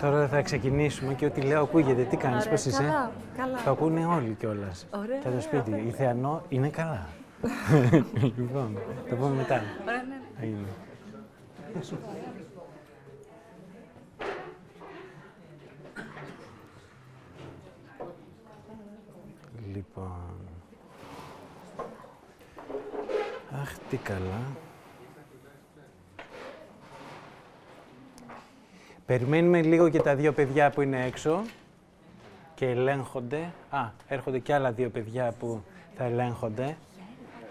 Τώρα θα ξεκινήσουμε και ό,τι λέω ακούγεται. Τι κάνεις, Ωραία, πώς είσαι; καλά, καλά. Το ακούνε όλοι κιόλας. Ωραία, Και το ωραία, σπίτι. Η Θεανό είναι καλά. λοιπόν, το πούμε μετά. Ωραία, ναι. Έγινε. Λοιπόν. Αχ, τι καλά. Περιμένουμε λίγο και τα δύο παιδιά που είναι έξω και ελέγχονται. Α, έρχονται και άλλα δύο παιδιά που θα ελέγχονται,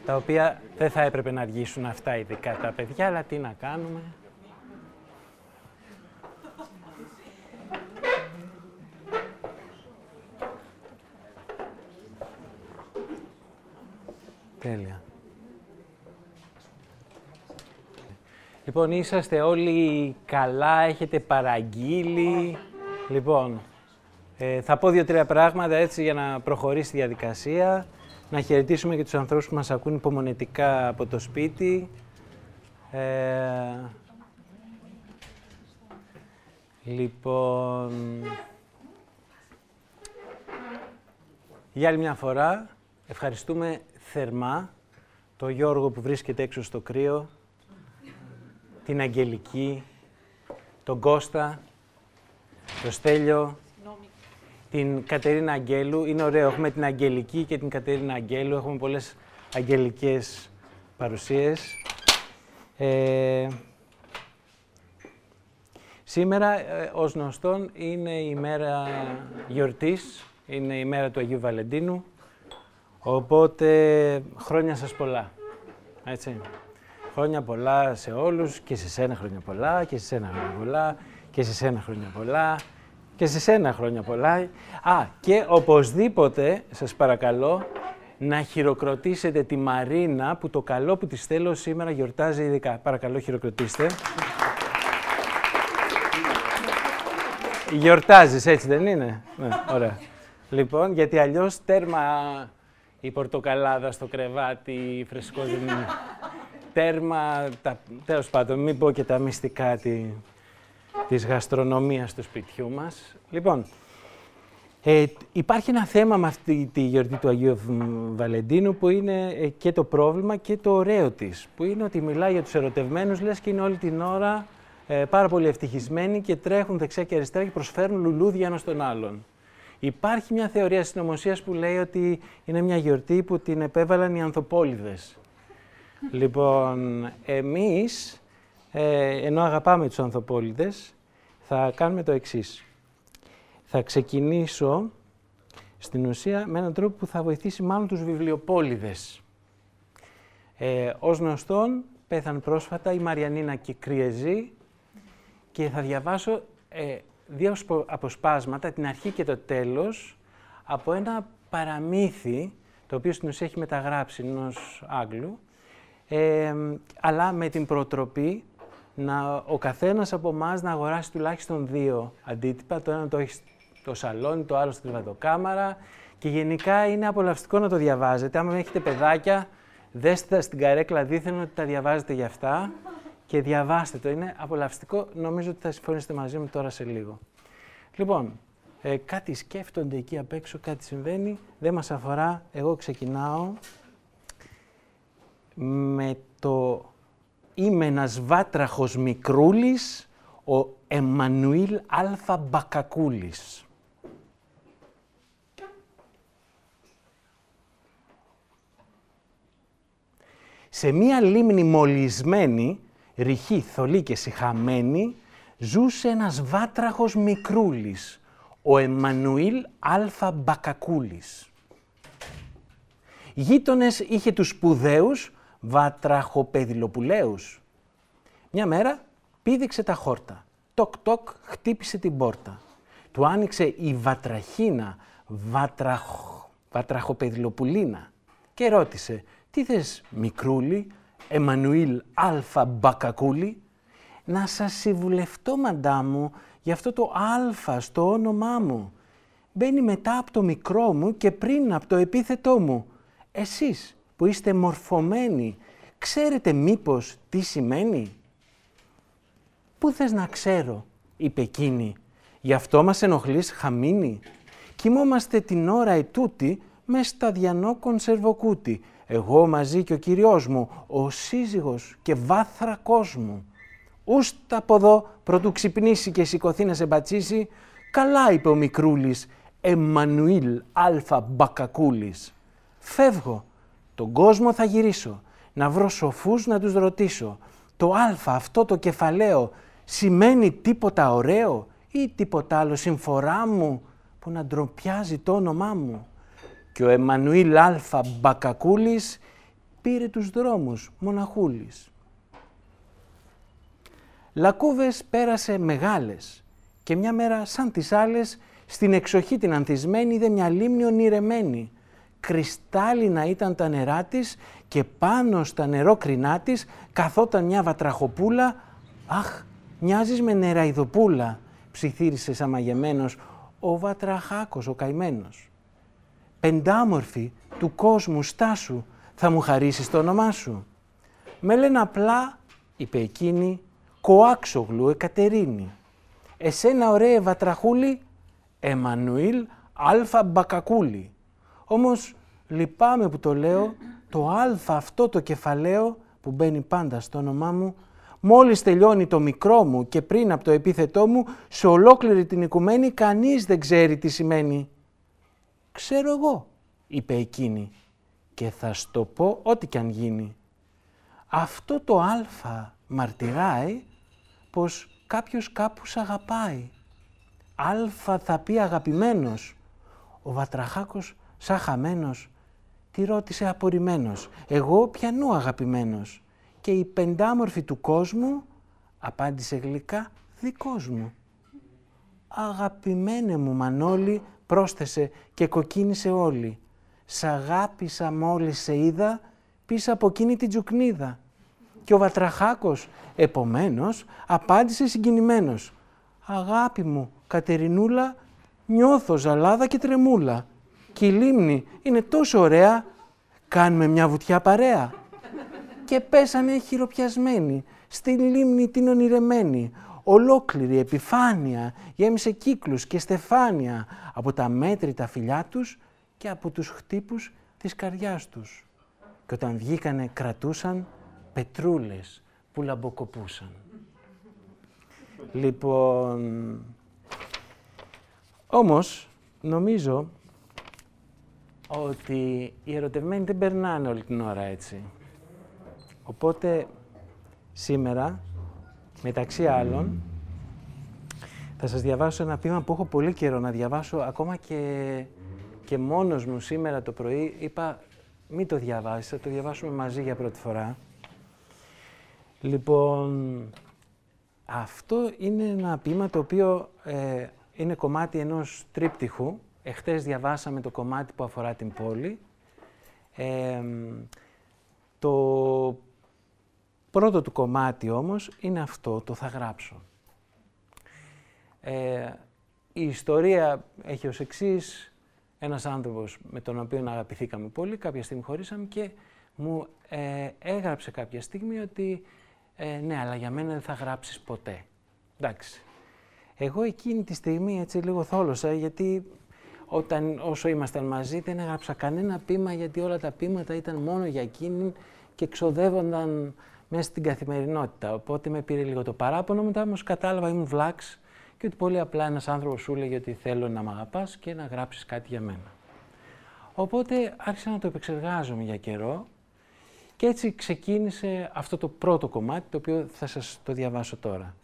τα οποία δεν θα έπρεπε να αργήσουν αυτά ειδικά τα παιδιά, αλλά τι να κάνουμε. Τέλεια. Λοιπόν, είσαστε όλοι καλά, έχετε παραγγείλει. Λοιπόν, ε, θα πω δύο-τρία πράγματα έτσι για να προχωρήσει η διαδικασία. Να χαιρετήσουμε και τους ανθρώπους που μας ακούν υπομονετικά από το σπίτι. Ε, λοιπόν, για άλλη μια φορά ευχαριστούμε θερμά τον Γιώργο που βρίσκεται έξω στο κρύο, την Αγγελική, τον Κώστα, τον Στέλιο, την Κατερίνα Αγγέλου. Είναι ωραίο, έχουμε την Αγγελική και την Κατερίνα Αγγέλου. Έχουμε πολλές αγγελικές παρουσίες. Ε, σήμερα, ε, ως γνωστόν, είναι η μέρα γιορτής, είναι η μέρα του Αγίου Βαλεντίνου. Οπότε, χρόνια σας πολλά. Έτσι. Χρόνια πολλά σε όλους και σε σένα χρόνια πολλά και σε σένα χρόνια πολλά και σε σένα χρόνια πολλά και σε σένα χρόνια πολλά. Α, και οπωσδήποτε, σας παρακαλώ, να χειροκροτήσετε τη Μαρίνα που το καλό που της θέλω σήμερα γιορτάζει ειδικά. Παρακαλώ, χειροκροτήστε. Γιορτάζεις, έτσι δεν είναι; Ναι, ωραία. Λοιπόν, γιατί αλλιώς τέρμα η πορτοκαλάδα στο κρεβάτι, η φρεσκόζινη. Τέρμα, τα, τέλος πάντων, μην πω και τα μυστικά τη, της γαστρονομίας του σπιτιού μας. Λοιπόν, ε, υπάρχει ένα θέμα με αυτή τη γιορτή του Αγίου Βαλεντίνου που είναι ε, και το πρόβλημα και το ωραίο της, που είναι ότι μιλάει για τους ερωτευμένους, λες και είναι όλη την ώρα ε, πάρα πολύ ευτυχισμένοι και τρέχουν δεξιά και αριστερά και προσφέρουν λουλούδια ένας τον άλλον. Υπάρχει μια θεωρία συνωμοσίας που λέει ότι είναι μια γιορτή που την επέβαλαν οι ανθοπόλυδες. Λοιπόν, εμείς, ε, ενώ αγαπάμε τους ανθοπόλυδες, θα κάνουμε το εξής. Θα ξεκινήσω στην ουσία με έναν τρόπο που θα βοηθήσει μάλλον τους βιβλιοπόλυδες. Ε, ως γνωστόν, πέθανε πρόσφατα η Μαριανίνα Κικριεζή και θα διαβάσω ε, δύο σπο- αποσπάσματα, την αρχή και το τέλος, από ένα παραμύθι, το οποίο στην ουσία έχει μεταγράψει ενός Άγγλου, ε, αλλά με την προτροπή να, ο καθένας από εμάς να αγοράσει τουλάχιστον δύο αντίτυπα. Το ένα το έχεις στο σαλόνι, το άλλο στην κρεβατοκάμαρα και γενικά είναι απολαυστικό να το διαβάζετε. Άμα έχετε παιδάκια, δέστε τα στην καρέκλα δίθεν ότι τα διαβάζετε για αυτά και διαβάστε το. Είναι απολαυστικό. Νομίζω ότι θα συμφωνήσετε μαζί μου τώρα σε λίγο. Λοιπόν, ε, κάτι σκέφτονται εκεί απ' έξω, κάτι συμβαίνει. Δεν μας αφορά. Εγώ ξεκινάω με το «Είμαι ένας βάτραχος μικρούλης, ο Εμμανουήλ Αλφα Μπακακούλης». Σε μία λίμνη μολυσμένη, ρηχή, θολή και σιχαμένη, ζούσε ένας βάτραχος μικρούλης, ο Εμμανουήλ Αλφα Μπακακούλης. Γείτονες είχε τους σπουδαίους βατραχοπεδιλοπουλαίους. Μια μέρα πήδηξε τα χόρτα. Τοκ τοκ χτύπησε την πόρτα. Του άνοιξε η βατραχίνα, βατραχ... βατραχοπεδιλοπουλίνα και ρώτησε «Τι θες μικρούλη, Εμμανουήλ Αλφα Μπακακούλη» «Να σας συμβουλευτώ, μαντά μου, για αυτό το Αλφα στο όνομά μου. Μπαίνει μετά από το μικρό μου και πριν από το επίθετό μου. Εσείς που είστε μορφωμένοι, ξέρετε μήπως τι σημαίνει» «Πού θες να ξέρω» είπε εκείνη, Γι' αυτό μας ενοχλείς χαμίνι. Κοιμόμαστε την ώρα ετούτη με σταδιανό κονσερβοκούτι. Εγώ μαζί και ο κυριός μου, ο σύζυγος και βάθρα κόσμου. Ούστα από εδώ, πρωτού ξυπνήσει και σηκωθεί να σε μπατσίσει, καλά είπε ο μικρούλης, Εμμανουήλ Αλφα Μπακακούλης. Φεύγω, τον κόσμο θα γυρίσω, να βρω σοφούς να τους ρωτήσω. Το αλφα αυτό το κεφαλαίο σημαίνει τίποτα ωραίο ή τίποτα άλλο συμφορά μου που να ντροπιάζει το όνομά μου. Και ο Εμμανουήλ Αλφα Μπακακούλης πήρε τους δρόμους μοναχούλης. Λακκούβες πέρασε μεγάλες και μια μέρα σαν τις άλλες στην εξοχή την ανθισμένη είδε μια λίμνη ονειρεμένη. Κρυστάλλινα ήταν τα νερά της και πάνω στα νερόκρινά της καθόταν μια βατραχοπούλα. «Αχ, μοιάζεις με νεραϊδοπούλα», ψιθύρισε σαμαγεμένος ο βατραχάκος ο καημένος. «Πεντάμορφη του κόσμου στάσου, θα μου χαρίσεις το όνομά σου». «Με λένε απλά», είπε εκείνη, «κοάξογλου Εκατερίνη». «Εσένα ωραία βατραχούλη, Εμμανουήλ Αλφα Μπακακούλη». Όμως λυπάμαι που το λέω, το αλφα αυτό το κεφαλαίο που μπαίνει πάντα στο όνομά μου, μόλις τελειώνει το μικρό μου και πριν από το επίθετό μου, σε ολόκληρη την οικουμένη κανείς δεν ξέρει τι σημαίνει. «Ξέρω εγώ», είπε εκείνη, «και θα στο πω ό,τι κι αν γίνει. Αυτό το αλφα μαρτυράει πως κάποιος κάπους σ' αγαπάει. Αλφα θα πει αγαπημένος. Ο Βατραχάκος σαν χαμένος Τη ρώτησε απορριμμένος. Εγώ πιανού αγαπημένος. Και η πεντάμορφη του κόσμου απάντησε γλυκά δικός μου. Αγαπημένε μου Μανώλη πρόσθεσε και κοκκίνησε όλη. Σ' αγάπησα μόλις σε είδα πίσω από εκείνη την τζουκνίδα. Και ο Βατραχάκος επομένως απάντησε συγκινημένος. Αγάπη μου Κατερινούλα νιώθω ζαλάδα και τρεμούλα και η λίμνη είναι τόσο ωραία, κάνουμε μια βουτιά παρέα. Και πέσανε χειροπιασμένοι, στη λίμνη την ονειρεμένη, ολόκληρη επιφάνεια γέμισε κύκλους και στεφάνια από τα μέτρητα φιλιά τους και από τους χτύπους της καρδιάς τους. Και όταν βγήκανε κρατούσαν πετρούλες που λαμποκοπούσαν. Λοιπόν, όμως νομίζω ότι οι ερωτευμένοι δεν περνάνε όλη την ώρα έτσι. Οπότε σήμερα, μεταξύ άλλων, θα σας διαβάσω ένα ποίημα που έχω πολύ καιρό να διαβάσω, ακόμα και, και μόνος μου σήμερα το πρωί. Είπα, μην το διαβάσεις, θα το διαβάσουμε μαζί για πρώτη φορά. Λοιπόν, αυτό είναι ένα ποίημα το οποίο ε, είναι κομμάτι ενός τρίπτυχου, Εχθές διαβάσαμε το κομμάτι που αφορά την πόλη. το πρώτο του κομμάτι όμως είναι αυτό, το θα γράψω. Ε, η ιστορία έχει ως εξής, ένας άνθρωπος με τον οποίο αγαπηθήκαμε πολύ, κάποια στιγμή χωρίσαμε και μου ε, έγραψε κάποια στιγμή ότι ε, ναι, αλλά για μένα δεν θα γράψεις ποτέ. Εντάξει. Εγώ εκείνη τη στιγμή έτσι λίγο θόλωσα γιατί όταν, όσο ήμασταν μαζί δεν έγραψα κανένα πείμα γιατί όλα τα πείματα ήταν μόνο για εκείνη και ξοδεύονταν μέσα στην καθημερινότητα. Οπότε με πήρε λίγο το παράπονο, μετά όμως κατάλαβα ήμουν βλάξ και ότι πολύ απλά ένας άνθρωπος σου έλεγε ότι θέλω να μ' αγαπάς και να γράψεις κάτι για μένα. Οπότε άρχισα να το επεξεργάζομαι για καιρό και έτσι ξεκίνησε αυτό το πρώτο κομμάτι το οποίο θα σας το διαβάσω τώρα.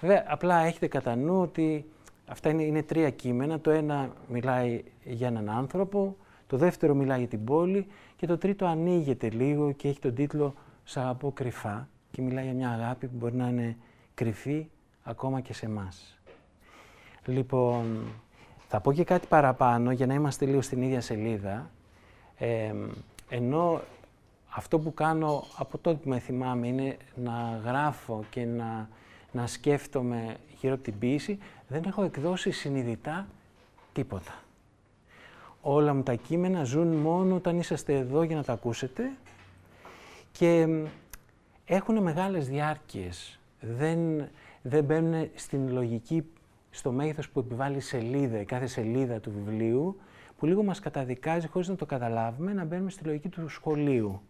Βέβαια, απλά έχετε κατά νου ότι Αυτά είναι, είναι τρία κείμενα. Το ένα μιλάει για έναν άνθρωπο, το δεύτερο μιλάει για την πόλη και το τρίτο ανοίγεται λίγο και έχει τον τίτλο «Σ' αγαπώ κρυφά» και μιλάει για μια αγάπη που μπορεί να είναι κρυφή ακόμα και σε εμάς. Λοιπόν, θα πω και κάτι παραπάνω για να είμαστε λίγο στην ίδια σελίδα. Ε, ενώ αυτό που κάνω από τότε που με θυμάμαι είναι να γράφω και να, να σκέφτομαι γύρω από την ποίηση, δεν έχω εκδώσει συνειδητά τίποτα. Όλα μου τα κείμενα ζουν μόνο όταν είσαστε εδώ για να τα ακούσετε και έχουν μεγάλες διάρκειες. Δεν, δεν μπαίνουν στην λογική στο μέγεθος που επιβάλλει η σελίδα, η κάθε σελίδα του βιβλίου, που λίγο μας καταδικάζει χωρίς να το καταλάβουμε, να μπαίνουμε στη λογική του σχολείου.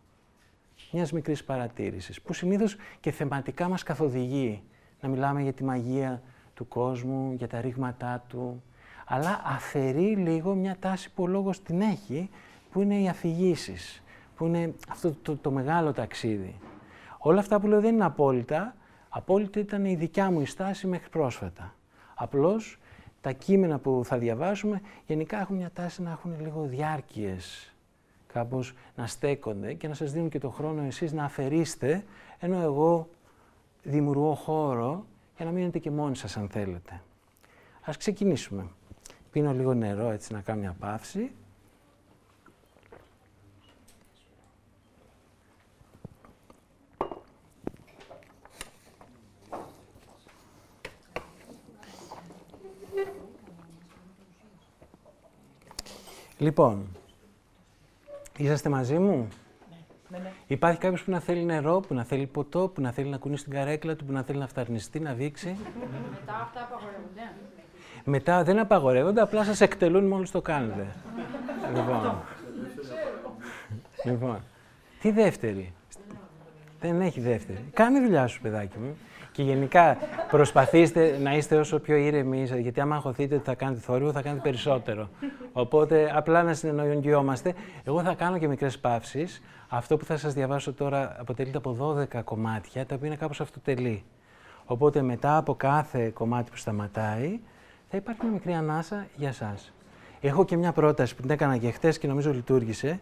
Μιας μικρής παρατήρησης, που συνήθως και θεματικά μας καθοδηγεί να μιλάμε για τη μαγεία του κόσμου, για τα ρήγματά του, αλλά αφαιρεί λίγο μια τάση που ο λόγος την έχει, που είναι οι αφηγήσεις, που είναι αυτό το, το, μεγάλο ταξίδι. Όλα αυτά που λέω δεν είναι απόλυτα, απόλυτα ήταν η δικιά μου η στάση μέχρι πρόσφατα. Απλώς τα κείμενα που θα διαβάσουμε γενικά έχουν μια τάση να έχουν λίγο διάρκειες, κάπως να στέκονται και να σας δίνουν και το χρόνο εσείς να αφαιρείστε, ενώ εγώ δημιουργώ χώρο για να μείνετε και μόνοι σας αν θέλετε. Ας ξεκινήσουμε. Πίνω λίγο νερό έτσι να κάνω μια παύση. Λοιπόν, είσαστε μαζί μου; Ναι, ναι. Υπάρχει κάποιος που να θέλει νερό, που να θέλει ποτό, που να θέλει να κουνήσει την καρέκλα του, που να θέλει να φταρνιστεί, να δείξει. Μετά αυτά απαγορεύονται. Μετά δεν απαγορεύονται, απλά σας εκτελούν μόλις το κάνετε. λοιπόν. λοιπόν. Τι δεύτερη; Δεν έχει δεύτερη. Κάνε δουλειά σου, παιδάκι μου. Και γενικά προσπαθήστε να είστε όσο πιο ήρεμοι, γιατί άμα αγχωθείτε ότι θα κάνετε θόρυβο, θα κάνετε περισσότερο. Οπότε απλά να συνεννοηθιόμαστε. Εγώ θα κάνω και μικρές παύσεις. Αυτό που θα σας διαβάσω τώρα αποτελείται από 12 κομμάτια, τα οποία είναι κάπως αυτοτελή. Οπότε μετά από κάθε κομμάτι που σταματάει, θα υπάρχει μια μικρή ανάσα για σας. Έχω και μια πρόταση που την έκανα και χτες και νομίζω λειτουργήσε.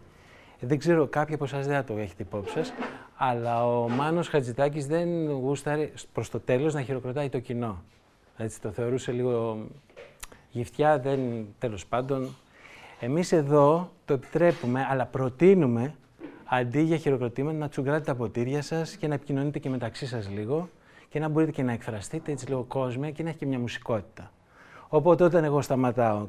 Δεν ξέρω, κάποιοι από εσάς δεν το έχετε υπόψη σας, αλλά ο Μάνος Χατζητάκης δεν γούσταρε προς το τέλος να χειροκροτάει το κοινό. Έτσι, το θεωρούσε λίγο γυφτιά, δεν, τέλος πάντων. Εμείς εδώ το επιτρέπουμε, αλλά προτείνουμε αντί για χειροκροτήματα να τσουγκράτε τα ποτήρια σας και να επικοινωνείτε και μεταξύ σας λίγο και να μπορείτε και να εκφραστείτε έτσι λίγο κόσμια και να έχει και μια μουσικότητα. Οπότε όταν εγώ σταματάω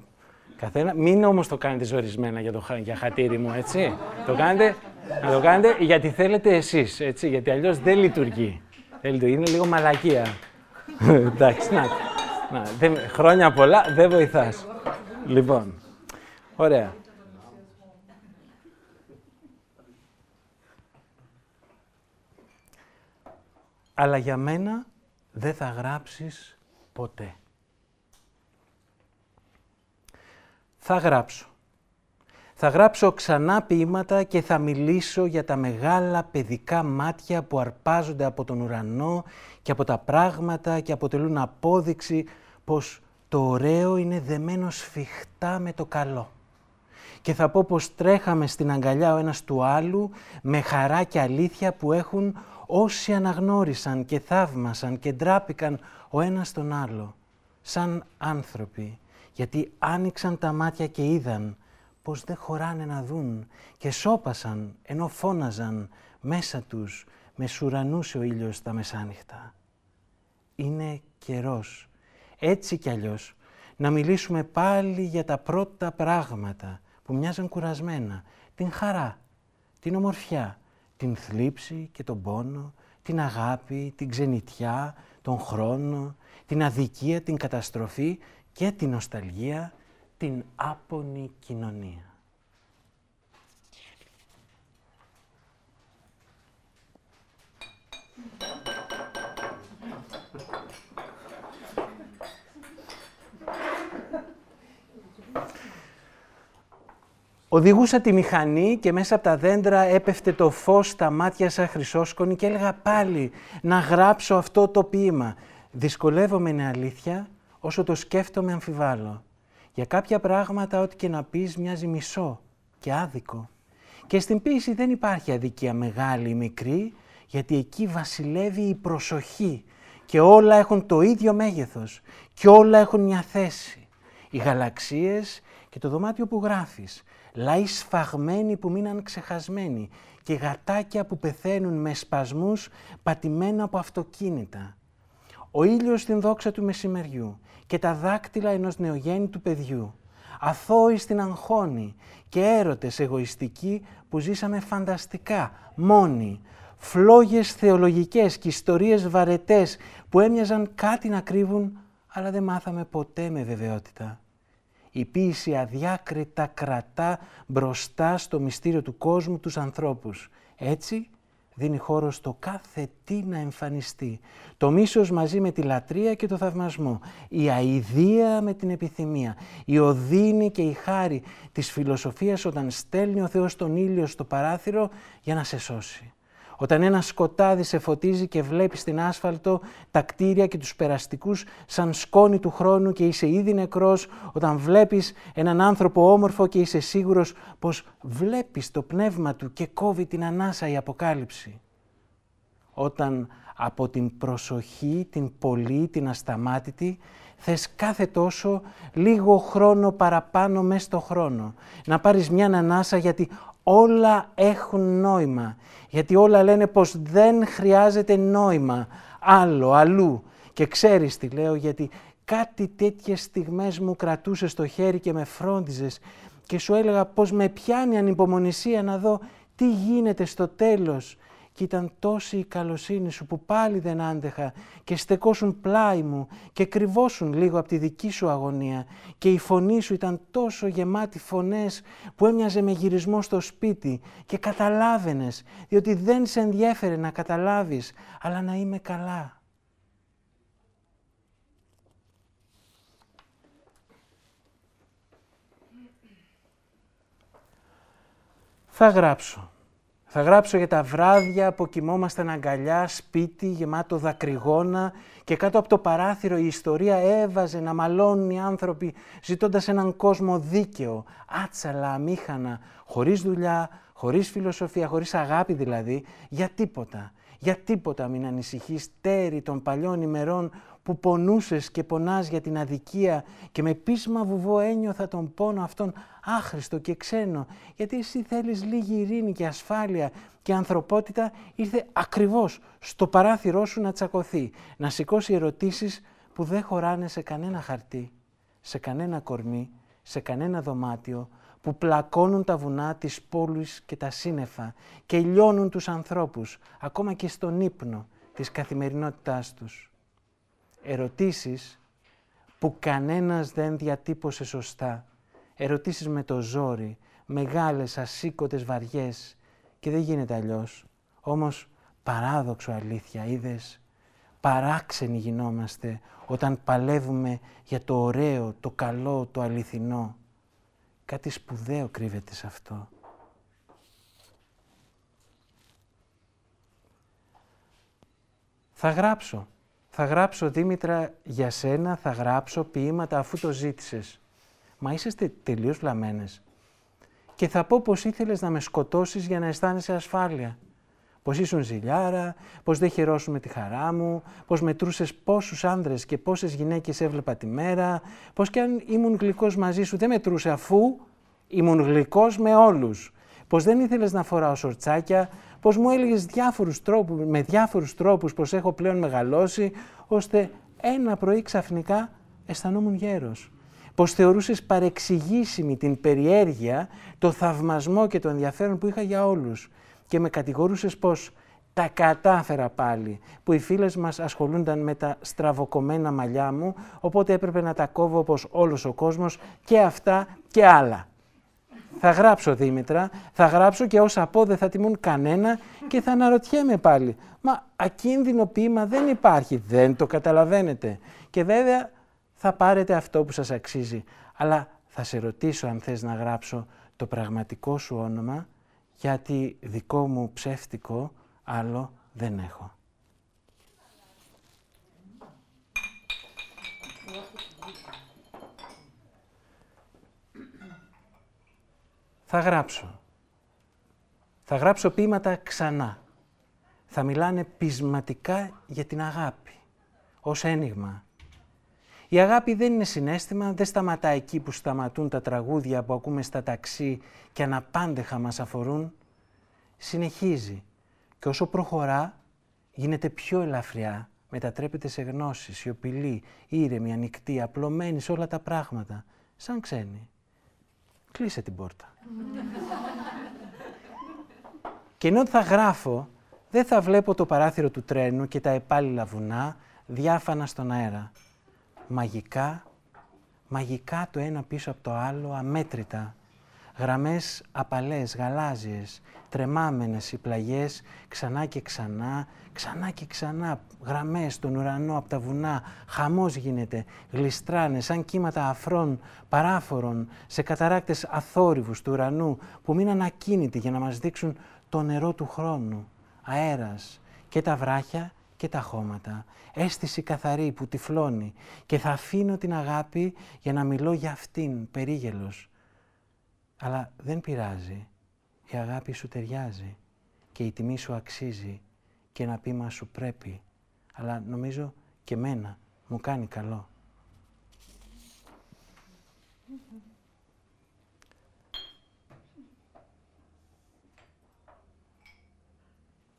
καθένα, μην όμως το κάνετε ζορισμένα για, το, για χατήρι μου, έτσι. το κάνετε, να το κάνετε γιατί θέλετε εσείς, έτσι, γιατί αλλιώς δεν λειτουργεί. Δεν λειτουργεί, είναι λίγο μαλακία. Εντάξει, να, να δεν, χρόνια πολλά, δεν βοηθάς. λοιπόν, ωραία. αλλά για μένα δεν θα γράψεις ποτέ. Θα γράψω. Θα γράψω ξανά ποίηματα και θα μιλήσω για τα μεγάλα παιδικά μάτια που αρπάζονται από τον ουρανό και από τα πράγματα και αποτελούν απόδειξη πως το ωραίο είναι δεμένο σφιχτά με το καλό. Και θα πω πως τρέχαμε στην αγκαλιά ο ένας του άλλου με χαρά και αλήθεια που έχουν όσοι αναγνώρισαν και θαύμασαν και ντράπηκαν ο ένας τον άλλο, σαν άνθρωποι, γιατί άνοιξαν τα μάτια και είδαν πως δεν χωράνε να δουν και σώπασαν ενώ φώναζαν μέσα τους με σουρανούσε ο ήλιος τα μεσάνυχτα. Είναι καιρός, έτσι κι αλλιώς, να μιλήσουμε πάλι για τα πρώτα πράγματα που μοιάζαν κουρασμένα, την χαρά, την ομορφιά, την θλίψη και τον πόνο, την αγάπη, την ξενιτιά, τον χρόνο, την αδικία, την καταστροφή και την νοσταλγία, την άπονη κοινωνία. Οδηγούσα τη μηχανή και μέσα από τα δέντρα έπεφτε το φως στα μάτια σαν χρυσόσκονη και έλεγα πάλι να γράψω αυτό το ποίημα. Δυσκολεύομαι είναι αλήθεια, όσο το σκέφτομαι αμφιβάλλω. Για κάποια πράγματα ό,τι και να πεις μοιάζει μισό και άδικο. Και στην ποίηση δεν υπάρχει αδικία μεγάλη ή μικρή, γιατί εκεί βασιλεύει η προσοχή και όλα έχουν το ίδιο μέγεθος και όλα έχουν μια θέση. Οι γαλαξίες και το δωμάτιο που γράφεις, λαοί σφαγμένοι που μείναν ξεχασμένοι και γατάκια που πεθαίνουν με σπασμούς πατημένα από αυτοκίνητα. Ο ήλιος στην δόξα του μεσημεριού και τα δάκτυλα ενός νεογέννητου παιδιού. Αθώοι στην αγχώνη και έρωτες εγωιστικοί που ζήσαμε φανταστικά, μόνοι. Φλόγες θεολογικές και ιστορίες βαρετές που έμοιαζαν κάτι να κρύβουν, αλλά δεν μάθαμε ποτέ με βεβαιότητα. Η ποίηση αδιάκριτα κρατά μπροστά στο μυστήριο του κόσμου τους ανθρώπους. Έτσι δίνει χώρο στο κάθε τι να εμφανιστεί. Το μίσος μαζί με τη λατρεία και το θαυμασμό. Η αηδία με την επιθυμία. Η οδύνη και η χάρη της φιλοσοφίας όταν στέλνει ο Θεός τον ήλιο στο παράθυρο για να σε σώσει. Όταν ένα σκοτάδι σε φωτίζει και βλέπεις στην άσφαλτο τα κτίρια και τους περαστικούς σαν σκόνη του χρόνου και είσαι ήδη νεκρός, όταν βλέπεις έναν άνθρωπο όμορφο και είσαι σίγουρος πως βλέπεις το πνεύμα του και κόβει την ανάσα η αποκάλυψη. Όταν από την προσοχή, την πολύ, την ασταμάτητη, θες κάθε τόσο λίγο χρόνο παραπάνω μέσα στο χρόνο. Να πάρεις μια ανάσα γιατί όλα έχουν νόημα. Γιατί όλα λένε πως δεν χρειάζεται νόημα άλλο, αλλού. Και ξέρεις τι λέω γιατί κάτι τέτοιες στιγμές μου κρατούσε στο χέρι και με φρόντιζες και σου έλεγα πως με πιάνει ανυπομονησία να δω τι γίνεται στο τέλος και ήταν τόση η καλοσύνη σου που πάλι δεν άντεχα και στεκόσουν πλάι μου και κρυβώσουν λίγο από τη δική σου αγωνία και η φωνή σου ήταν τόσο γεμάτη φωνές που έμοιαζε με γυρισμό στο σπίτι και καταλάβαινες διότι δεν σε ενδιέφερε να καταλάβεις αλλά να είμαι καλά. Θα γράψω θα γράψω για τα βράδια που κοιμόμασταν αγκαλιά, σπίτι γεμάτο δακρυγόνα και κάτω από το παράθυρο η ιστορία έβαζε να μαλώνουν οι άνθρωποι ζητώντας έναν κόσμο δίκαιο, άτσαλα, αμήχανα, χωρίς δουλειά, χωρίς φιλοσοφία, χωρίς αγάπη δηλαδή, για τίποτα. Για τίποτα μην ανησυχείς τέρι των παλιών ημερών που πονούσες και πονάς για την αδικία και με πείσμα βουβό ένιωθα τον πόνο αυτόν άχρηστο και ξένο, γιατί εσύ θέλεις λίγη ειρήνη και ασφάλεια και ανθρωπότητα ήρθε ακριβώς στο παράθυρό σου να τσακωθεί, να σηκώσει ερωτήσεις που δεν χωράνε σε κανένα χαρτί, σε κανένα κορμί, σε κανένα δωμάτιο, που πλακώνουν τα βουνά της πόλης και τα σύννεφα και λιώνουν τους ανθρώπους, ακόμα και στον ύπνο της καθημερινότητάς τους ερωτήσεις που κανένας δεν διατύπωσε σωστά. Ερωτήσεις με το ζόρι, μεγάλες, ασήκωτες, βαριές και δεν γίνεται αλλιώς. Όμως παράδοξο αλήθεια, είδες, παράξενοι γινόμαστε όταν παλεύουμε για το ωραίο, το καλό, το αληθινό. Κάτι σπουδαίο κρύβεται σε αυτό. Θα γράψω θα γράψω Δήμητρα για σένα, θα γράψω ποίηματα αφού το ζήτησες. Μα είσαστε τελείως βλαμμένες. Και θα πω πως ήθελες να με σκοτώσεις για να αισθάνεσαι ασφάλεια. Πως ήσουν ζηλιάρα, πως δεν χαιρόσουν τη χαρά μου, πως μετρούσες πόσους άνδρες και πόσες γυναίκες έβλεπα τη μέρα, πως κι αν ήμουν γλυκός μαζί σου δεν μετρούσε αφού ήμουν γλυκός με όλους. Πως δεν ήθελες να φοράω σορτσάκια, πως μου έλεγες διάφορους τρόπους, με διάφορους τρόπους πως έχω πλέον μεγαλώσει, ώστε ένα πρωί ξαφνικά αισθανόμουν γέρος. Πως θεωρούσες παρεξηγήσιμη την περιέργεια, το θαυμασμό και το ενδιαφέρον που είχα για όλους και με κατηγορούσες πως τα κατάφερα πάλι, που οι φίλες μας ασχολούνταν με τα στραβοκομμένα μαλλιά μου, οπότε έπρεπε να τα κόβω όπως όλος ο κόσμος και αυτά και άλλα. Θα γράψω Δήμητρα, θα γράψω και όσα πω δεν θα τιμούν κανένα και θα αναρωτιέμαι πάλι. Μα ακίνδυνο ποίημα δεν υπάρχει, δεν το καταλαβαίνετε. Και βέβαια θα πάρετε αυτό που σας αξίζει. Αλλά θα σε ρωτήσω αν θες να γράψω το πραγματικό σου όνομα, γιατί δικό μου ψεύτικο άλλο δεν έχω. θα γράψω. Θα γράψω ποίηματα ξανά. Θα μιλάνε πεισματικά για την αγάπη, ως ένιγμα. Η αγάπη δεν είναι συνέστημα, δεν σταματά εκεί που σταματούν τα τραγούδια που ακούμε στα ταξί και αναπάντεχα μας αφορούν. Συνεχίζει και όσο προχωρά γίνεται πιο ελαφριά, μετατρέπεται σε γνώση, σιωπηλή, ήρεμη, ανοιχτή, απλωμένη σε όλα τα πράγματα, σαν ξένη. Κλείσε την πόρτα. και ενώ θα γράφω, δεν θα βλέπω το παράθυρο του τρένου και τα επάλληλα βουνά διάφανα στον αέρα. Μαγικά, μαγικά το ένα πίσω από το άλλο, αμέτρητα. Γραμμές απαλές, γαλάζιες, τρεμάμενες οι πλαγιές, ξανά και ξανά, ξανά και ξανά, γραμμές στον ουρανό από τα βουνά, χαμός γίνεται, γλιστράνε σαν κύματα αφρών, παράφορων, σε καταράκτες αθόρυβους του ουρανού που μείναν ακίνητοι για να μας δείξουν το νερό του χρόνου, αέρας και τα βράχια και τα χώματα, αίσθηση καθαρή που τυφλώνει και θα αφήνω την αγάπη για να μιλώ για αυτήν περίγελος. Αλλά δεν πειράζει, η αγάπη σου ταιριάζει και η τιμή σου αξίζει και ένα πείμα σου πρέπει, αλλά νομίζω και μένα μου κάνει καλό.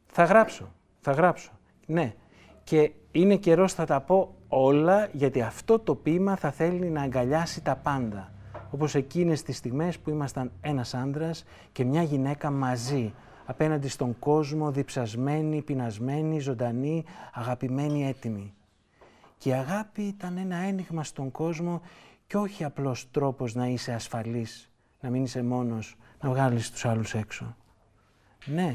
Θα γράψω, θα γράψω. Ναι, και είναι καιρός θα τα πω όλα, γιατί αυτό το ποίημα θα θέλει να αγκαλιάσει τα πάντα. Όπως εκείνες τις στιγμές που ήμασταν ένας άντρας και μια γυναίκα μαζί, απέναντι στον κόσμο, διψασμένοι, πεινασμένοι, ζωντανοί, αγαπημένοι, έτοιμοι. Και η αγάπη ήταν ένα ένιγμα στον κόσμο και όχι απλός τρόπος να είσαι ασφαλής, να μην είσαι μόνος, να βγάλεις τους άλλους έξω. Ναι,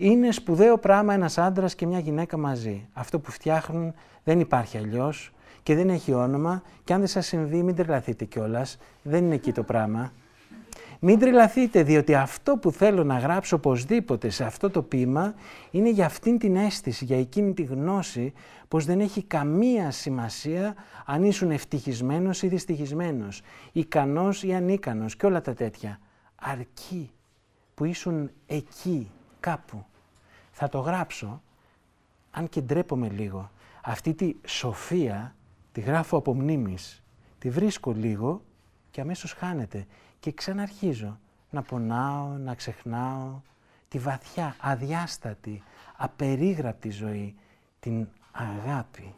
είναι σπουδαίο πράγμα ένας άντρας και μια γυναίκα μαζί. Αυτό που φτιάχνουν δεν υπάρχει αλλιώς και δεν έχει όνομα και αν δεν σας συμβεί μην τρελαθείτε κιόλας. δεν είναι εκεί το πράγμα. Μην τρελαθείτε, διότι αυτό που θέλω να γράψω οπωσδήποτε σε αυτό το ποίημα είναι για αυτήν την αίσθηση, για εκείνη τη γνώση πως δεν έχει καμία σημασία αν ήσουν ευτυχισμένος ή δυστυχισμένος, ικανός ή ανίκανος και όλα τα τέτοια. Αρκεί που ήσουν εκεί, κάπου. Θα το γράψω, αν και ντρέπομαι λίγο. Αυτή τη σοφία τη γράφω από μνήμης. Τη βρίσκω λίγο και αμέσως χάνεται και ξαναρχίζω να πονάω, να ξεχνάω τη βαθιά, αδιάστατη, απερίγραπτη ζωή, την αγάπη.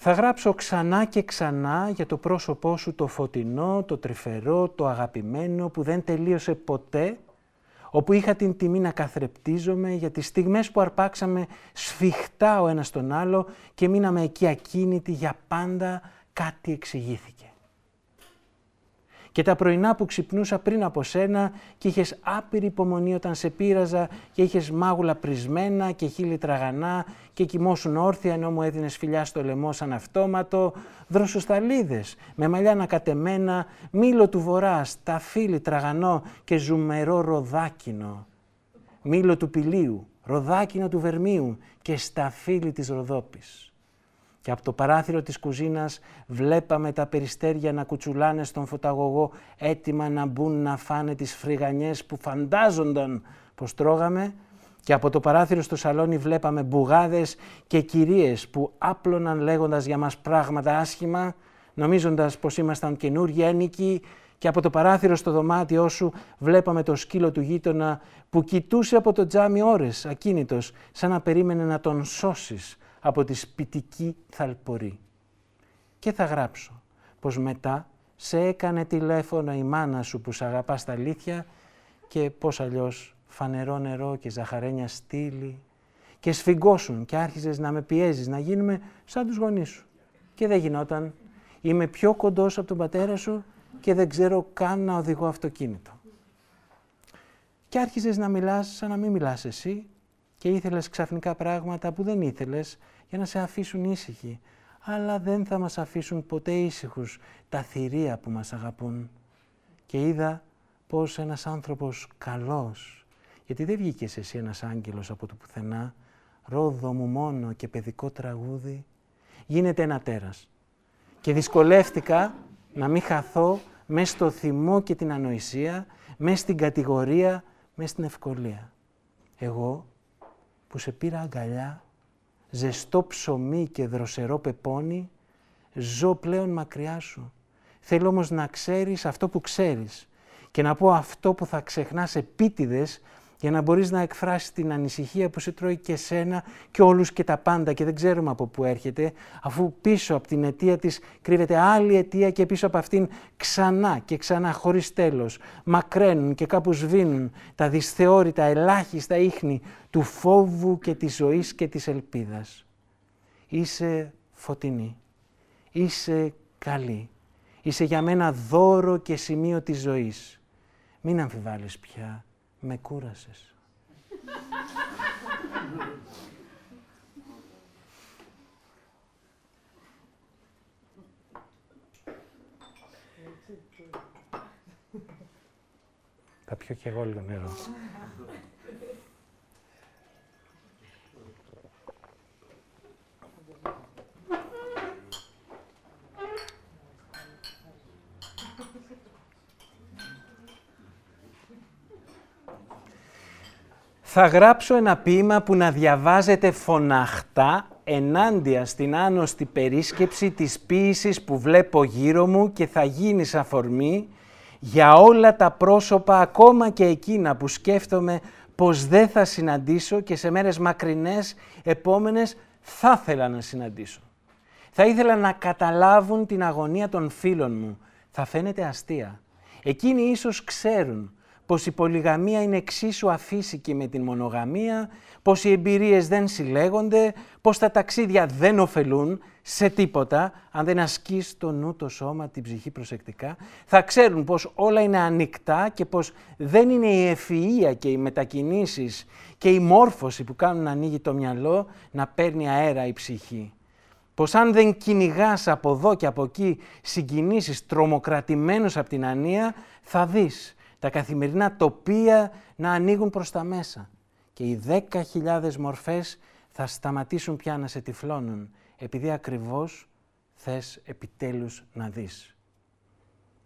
Θα γράψω ξανά και ξανά για το πρόσωπό σου το φωτεινό, το τρυφερό, το αγαπημένο που δεν τελείωσε ποτέ, όπου είχα την τιμή να καθρεπτίζομαι για τις στιγμές που αρπάξαμε σφιχτά ο ένας τον άλλο και μείναμε εκεί ακίνητοι για πάντα κάτι εξηγήθηκε και τα πρωινά που ξυπνούσα πριν από σένα και είχες άπειρη υπομονή όταν σε πείραζα και είχες μάγουλα πρισμένα και χείλη τραγανά και κοιμόσουν όρθια ενώ μου έδινες φιλιά στο λαιμό σαν αυτόματο, δροσοσταλίδες με μαλλιά ανακατεμένα, μήλο του βορρά, σταφύλι τραγανό και ζουμερό ροδάκινο, μήλο του πηλίου, ροδάκινο του βερμίου και σταφύλι της ροδόπης και από το παράθυρο της κουζίνας βλέπαμε τα περιστέρια να κουτσουλάνε στον φωταγωγό έτοιμα να μπουν να φάνε τις φρυγανιές που φαντάζονταν πως τρώγαμε. Και από το παράθυρο στο σαλόνι βλέπαμε μπουγάδες και κυρίες που άπλωναν λέγοντας για μας πράγματα άσχημα, νομίζοντας πως ήμασταν καινούργιοι ένικοι. Και από το παράθυρο στο δωμάτιό σου βλέπαμε το σκύλο του γείτονα που κοιτούσε από το τζάμι ώρες ακίνητος σαν να περίμενε να τον σώσεις από τη σπιτική θαλπορή. Και θα γράψω πως μετά σε έκανε τηλέφωνο η μάνα σου που σ' αγαπάς στα αλήθεια και πως αλλιώς φανερό νερό και ζαχαρένια στήλη και σφιγγώσουν και άρχιζες να με πιέζεις να γίνουμε σαν τους γονείς σου. Και δεν γινόταν. Είμαι πιο κοντός από τον πατέρα σου και δεν ξέρω καν να οδηγώ αυτοκίνητο. Και άρχιζες να μιλάς σαν να μην μιλάς εσύ και ήθελες ξαφνικά πράγματα που δεν ήθελες για να σε αφήσουν ήσυχοι, αλλά δεν θα μας αφήσουν ποτέ ήσυχους τα θηρία που μας αγαπούν. Και είδα πως ένας άνθρωπος καλός, γιατί δεν βγήκες εσύ ένας άγγελος από το πουθενά, ρόδο μου μόνο και παιδικό τραγούδι, γίνεται ένα τέρας. Και δυσκολεύτηκα να μην χαθώ μέσα στο θυμό και την ανοησία, μέσα στην κατηγορία, μέσα στην ευκολία. Εγώ που σε πήρα αγκαλιά, ζεστό ψωμί και δροσερό πεπόνι, ζω πλέον μακριά σου. Θέλω όμως να ξέρεις αυτό που ξέρεις και να πω αυτό που θα ξεχνάς επίτηδες για να μπορείς να εκφράσεις την ανησυχία που σε τρώει και σένα και όλους και τα πάντα και δεν ξέρουμε από πού έρχεται, αφού πίσω από την αιτία της κρύβεται άλλη αιτία και πίσω από αυτήν ξανά και ξανά χωρίς τέλος μακραίνουν και κάπου σβήνουν τα δυσθεώρητα ελάχιστα ίχνη του φόβου και της ζωής και της ελπίδας. Είσαι φωτεινή, είσαι καλή, είσαι για μένα δώρο και σημείο της ζωής. Μην αμφιβάλλεις πια με κούρασες. Θα πιω και εγώ λίγο νερό. Θα γράψω ένα ποίημα που να διαβάζετε φωναχτά ενάντια στην άνοστη περίσκεψη της ποίησης που βλέπω γύρω μου και θα γίνει αφορμή για όλα τα πρόσωπα, ακόμα και εκείνα που σκέφτομαι πως δεν θα συναντήσω και σε μέρες μακρινές επόμενες θα ήθελα να συναντήσω. Θα ήθελα να καταλάβουν την αγωνία των φίλων μου. Θα φαίνεται αστεία. Εκείνοι ίσως ξέρουν πως η πολυγαμία είναι εξίσου αφύσικη με την μονογαμία, πως οι εμπειρίες δεν συλλέγονται, πως τα ταξίδια δεν ωφελούν σε τίποτα, αν δεν ασκείς το νου, το σώμα, την ψυχή προσεκτικά, θα ξέρουν πως όλα είναι ανοιχτά και πως δεν είναι η ευφυΐα και οι μετακινήσεις και η μόρφωση που κάνουν να ανοίγει το μυαλό, να παίρνει αέρα η ψυχή. Πως αν δεν κυνηγάς από εδώ και από εκεί συγκινήσεις τρομοκρατημένος από την ανία, θα δεις τα καθημερινά τοπία να ανοίγουν προς τα μέσα και οι δέκα χιλιάδες μορφές θα σταματήσουν πια να σε τυφλώνουν επειδή ακριβώς θες επιτέλους να δεις.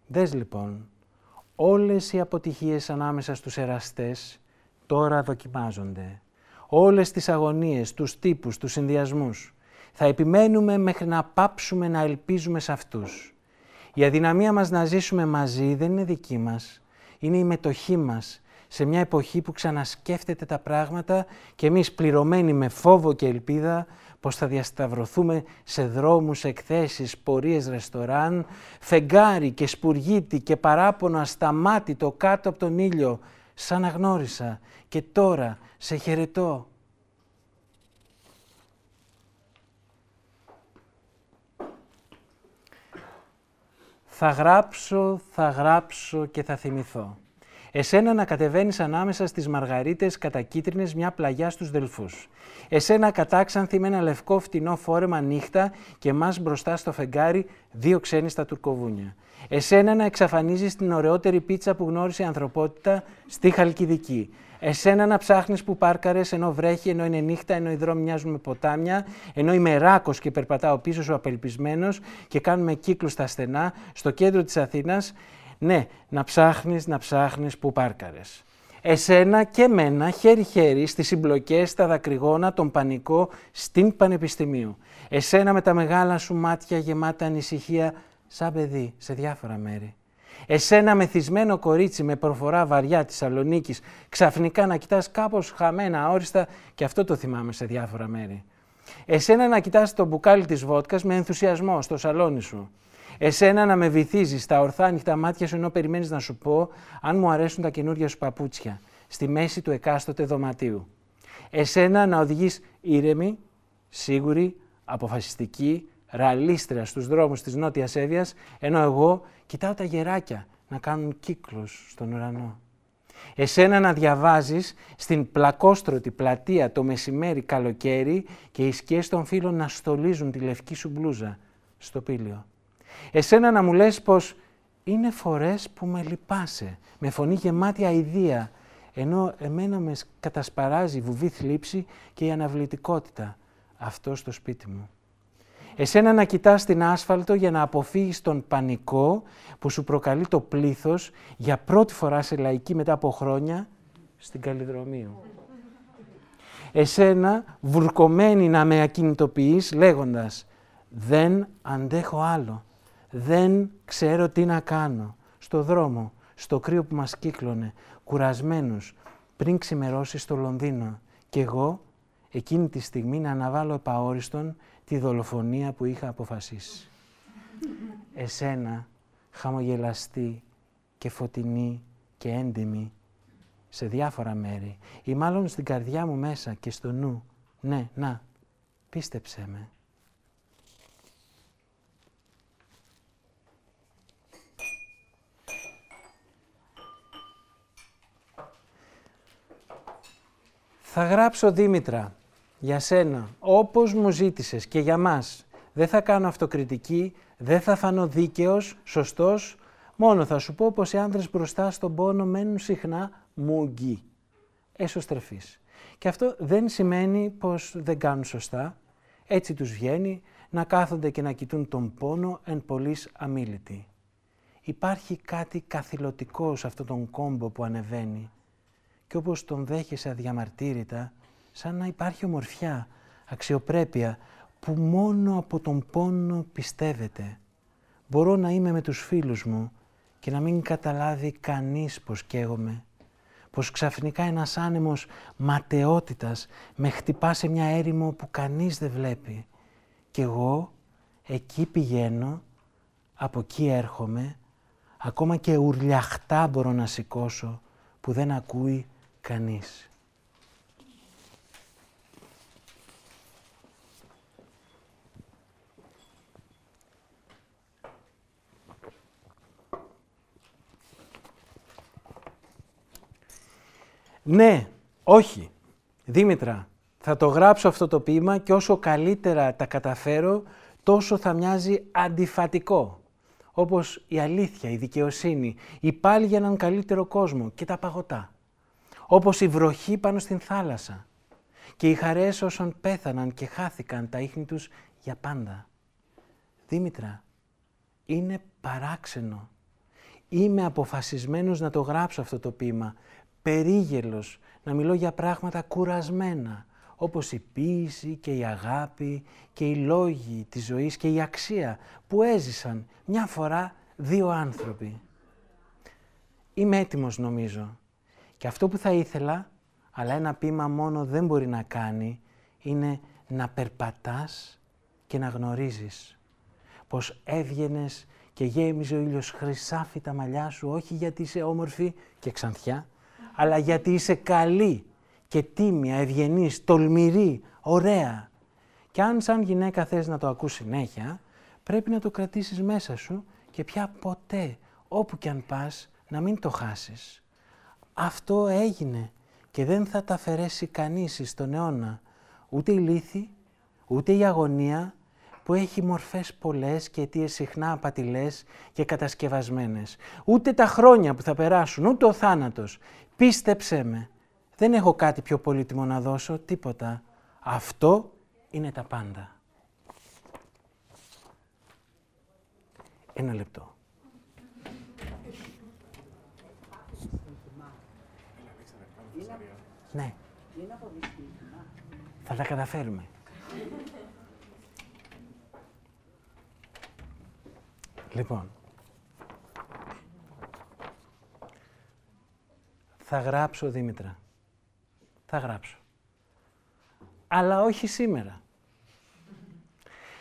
Δες λοιπόν, όλες οι αποτυχίες ανάμεσα στους εραστές τώρα δοκιμάζονται. Όλες τις αγωνίες, τους τύπους, τους συνδυασμούς. Θα επιμένουμε μέχρι να πάψουμε να ελπίζουμε σε αυτούς. Η αδυναμία μας να ζήσουμε μαζί δεν είναι δική μας, είναι η μετοχή μας σε μια εποχή που ξανασκέφτεται τα πράγματα και εμείς πληρωμένοι με φόβο και ελπίδα πως θα διασταυρωθούμε σε δρόμους, εκθέσεις, πορείες ρεστοράν, φεγγάρι και σπουργίτη και παράπονο ασταμάτητο κάτω από τον ήλιο, σαν αγνώρισα και τώρα σε χαιρετώ. Θα γράψω, θα γράψω και θα θυμηθώ. Εσένα να κατεβαίνεις ανάμεσα στις μαργαρίτες κατακίτρινες μια πλαγιά στους Δελφούς. Εσένα κατάξανθη με ένα λευκό φτηνό φόρεμα νύχτα και μας μπροστά στο φεγγάρι δύο ξένοι στα τουρκοβούνια. Εσένα να εξαφανίζεις την ωραιότερη πίτσα που γνώρισε η ανθρωπότητα στη Χαλκιδική. Εσένα να ψάχνεις που πάρκαρες ενώ βρέχει, ενώ είναι νύχτα, ενώ οι δρόμοι μοιάζουν με ποτάμια, ενώ είμαι ράκος και περπατάω πίσω σου απελπισμένος και κάνουμε κύκλου στα στενά στο κέντρο της Αθήνας. Ναι, να ψάχνεις, να ψάχνεις που πάρκαρες. Εσένα και μένα χέρι-χέρι στις συμπλοκές, στα δακρυγόνα, τον πανικό στην Πανεπιστημίου. Εσένα με τα μεγάλα σου μάτια γεμάτα ανησυχία σαν παιδί σε διάφορα μέρη. Εσένα μεθυσμένο κορίτσι με προφορά βαριά της Σαλονίκης, ξαφνικά να κοιτάς κάπως χαμένα, αόριστα και αυτό το θυμάμαι σε διάφορα μέρη. Εσένα να κοιτάς το μπουκάλι της βότκας με ενθουσιασμό στο σαλόνι σου. Εσένα να με βυθίζεις στα ορθά ανοιχτά μάτια σου ενώ περιμένεις να σου πω αν μου αρέσουν τα καινούργια σου παπούτσια στη μέση του εκάστοτε δωματίου. Εσένα να οδηγείς ήρεμη, σίγουρη, αποφασιστική, ραλίστρια στους δρόμους της Νότιας Εύβοιας, ενώ εγώ κοιτάω τα γεράκια να κάνουν κύκλους στον ουρανό. Εσένα να διαβάζεις στην πλακόστρωτη πλατεία το μεσημέρι καλοκαίρι και οι σκιές των φίλων να στολίζουν τη λευκή σου μπλούζα στο πήλιο. Εσένα να μου λες πως είναι φορές που με λυπάσαι, με φωνή γεμάτη αηδία, ενώ εμένα με κατασπαράζει η βουβή θλίψη και η αναβλητικότητα αυτό στο σπίτι μου. Εσένα να κοιτάς την άσφαλτο για να αποφύγεις τον πανικό που σου προκαλεί το πλήθος για πρώτη φορά σε λαϊκή μετά από χρόνια στην Καλλιδρομίου. Εσένα βουρκωμένη να με ακινητοποιείς λέγοντας «Δεν αντέχω άλλο, δεν ξέρω τι να κάνω» στο δρόμο, στο κρύο που μας κύκλωνε, κουρασμένους, πριν ξημερώσει στο Λονδίνο και εγώ εκείνη τη στιγμή να αναβάλω επαόριστον τη δολοφονία που είχα αποφασίσει. Εσένα, χαμογελαστή και φωτεινή και έντιμη, σε διάφορα μέρη ή μάλλον στην καρδιά μου μέσα και στο νου. Ναι, να, πίστεψέ με. Θα γράψω Δήμητρα για σένα, όπως μου ζήτησες και για μας. Δεν θα κάνω αυτοκριτική, δεν θα φανώ δίκαιος, σωστός, μόνο θα σου πω πως οι άνδρες μπροστά στον πόνο μένουν συχνά μούγκοι, εσωστρεφείς. Και αυτό δεν σημαίνει πως δεν κάνουν σωστά, έτσι τους βγαίνει να κάθονται και να κοιτούν τον πόνο εν πολλής αμήλυτη. Υπάρχει κάτι καθηλωτικό σε αυτόν τον κόμπο που ανεβαίνει και όπως τον δέχεσαι αδιαμαρτύρητα, σαν να υπάρχει ομορφιά, αξιοπρέπεια, που μόνο από τον πόνο πιστεύετε. Μπορώ να είμαι με τους φίλους μου και να μην καταλάβει κανείς πως καίγομαι. Πως ξαφνικά ένας άνεμος ματαιότητας με χτυπά σε μια έρημο που κανείς δεν βλέπει. Και εγώ εκεί πηγαίνω, από εκεί έρχομαι, ακόμα και ουρλιαχτά μπορώ να σηκώσω που δεν ακούει κανείς. Ναι, όχι. Δήμητρα, θα το γράψω αυτό το ποίημα και όσο καλύτερα τα καταφέρω, τόσο θα μοιάζει αντιφατικό. Όπως η αλήθεια, η δικαιοσύνη, η πάλι για έναν καλύτερο κόσμο και τα παγωτά όπως η βροχή πάνω στην θάλασσα και οι χαρές όσων πέθαναν και χάθηκαν τα ίχνη τους για πάντα. Δήμητρα, είναι παράξενο. Είμαι αποφασισμένος να το γράψω αυτό το ποίημα, περίγελος, να μιλώ για πράγματα κουρασμένα, όπως η ποίηση και η αγάπη και οι λόγοι της ζωής και η αξία που έζησαν μια φορά δύο άνθρωποι. Είμαι έτοιμος νομίζω και αυτό που θα ήθελα, αλλά ένα πείμα μόνο δεν μπορεί να κάνει, είναι να περπατάς και να γνωρίζεις πως έβγαινες και γέμιζε ο ήλιος χρυσάφι τα μαλλιά σου, όχι γιατί είσαι όμορφη και ξανθιά, αλλά γιατί είσαι καλή και τίμια, ευγενής, τολμηρή, ωραία. Και αν σαν γυναίκα θες να το ακούς συνέχεια, πρέπει να το κρατήσεις μέσα σου και πια ποτέ, όπου κι αν πας, να μην το χάσεις. Αυτό έγινε και δεν θα τα αφαιρέσει κανείς στον αιώνα. Ούτε η λύθη, ούτε η αγωνία που έχει μορφές πολλές και αιτίες συχνά απατηλές και κατασκευασμένες. Ούτε τα χρόνια που θα περάσουν, ούτε ο θάνατος. Πίστεψέ με, δεν έχω κάτι πιο πολύτιμο να δώσω, τίποτα. Αυτό είναι τα πάντα. Ένα λεπτό. Ναι. Θα τα καταφέρουμε. λοιπόν, θα γράψω Δήμητρα. Θα γράψω. Αλλά όχι σήμερα.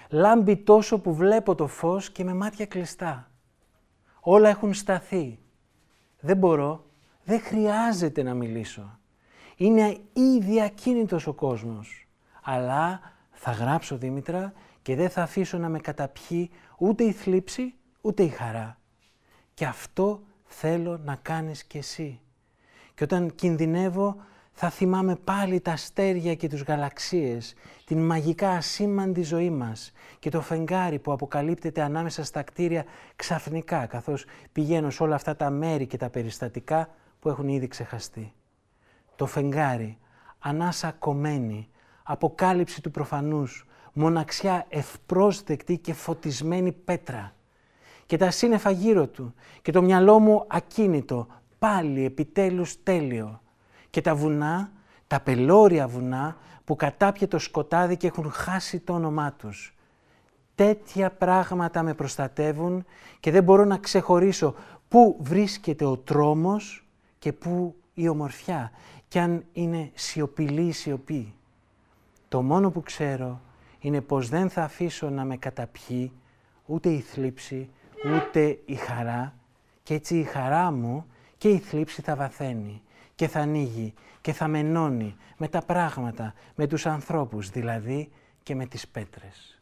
Λάμπει τόσο που βλέπω το φως και με μάτια κλειστά. Όλα έχουν σταθεί. Δεν μπορώ, δεν χρειάζεται να μιλήσω είναι ήδη ακίνητος ο κόσμος. Αλλά θα γράψω Δήμητρα και δεν θα αφήσω να με καταπιεί ούτε η θλίψη ούτε η χαρά. Και αυτό θέλω να κάνεις κι εσύ. Και όταν κινδυνεύω θα θυμάμαι πάλι τα αστέρια και τους γαλαξίες, την μαγικά ασήμαντη ζωή μας και το φεγγάρι που αποκαλύπτεται ανάμεσα στα κτίρια ξαφνικά καθώς πηγαίνω σε όλα αυτά τα μέρη και τα περιστατικά που έχουν ήδη ξεχαστεί το φεγγάρι, ανάσα κομμένη, αποκάλυψη του προφανούς, μοναξιά ευπρόσδεκτη και φωτισμένη πέτρα. Και τα σύννεφα γύρω του και το μυαλό μου ακίνητο, πάλι επιτέλους τέλειο. Και τα βουνά, τα πελώρια βουνά που κατάπιε το σκοτάδι και έχουν χάσει το όνομά τους. Τέτοια πράγματα με προστατεύουν και δεν μπορώ να ξεχωρίσω πού βρίσκεται ο τρόμος και πού η ομορφιά κι αν είναι σιωπηλή η σιωπή. Το μόνο που ξέρω είναι πως δεν θα αφήσω να με καταπιεί ούτε η θλίψη, ούτε η χαρά και έτσι η χαρά μου και η θλίψη θα βαθαίνει και θα ανοίγει και θα μενώνει με τα πράγματα, με τους ανθρώπους δηλαδή και με τις πέτρες.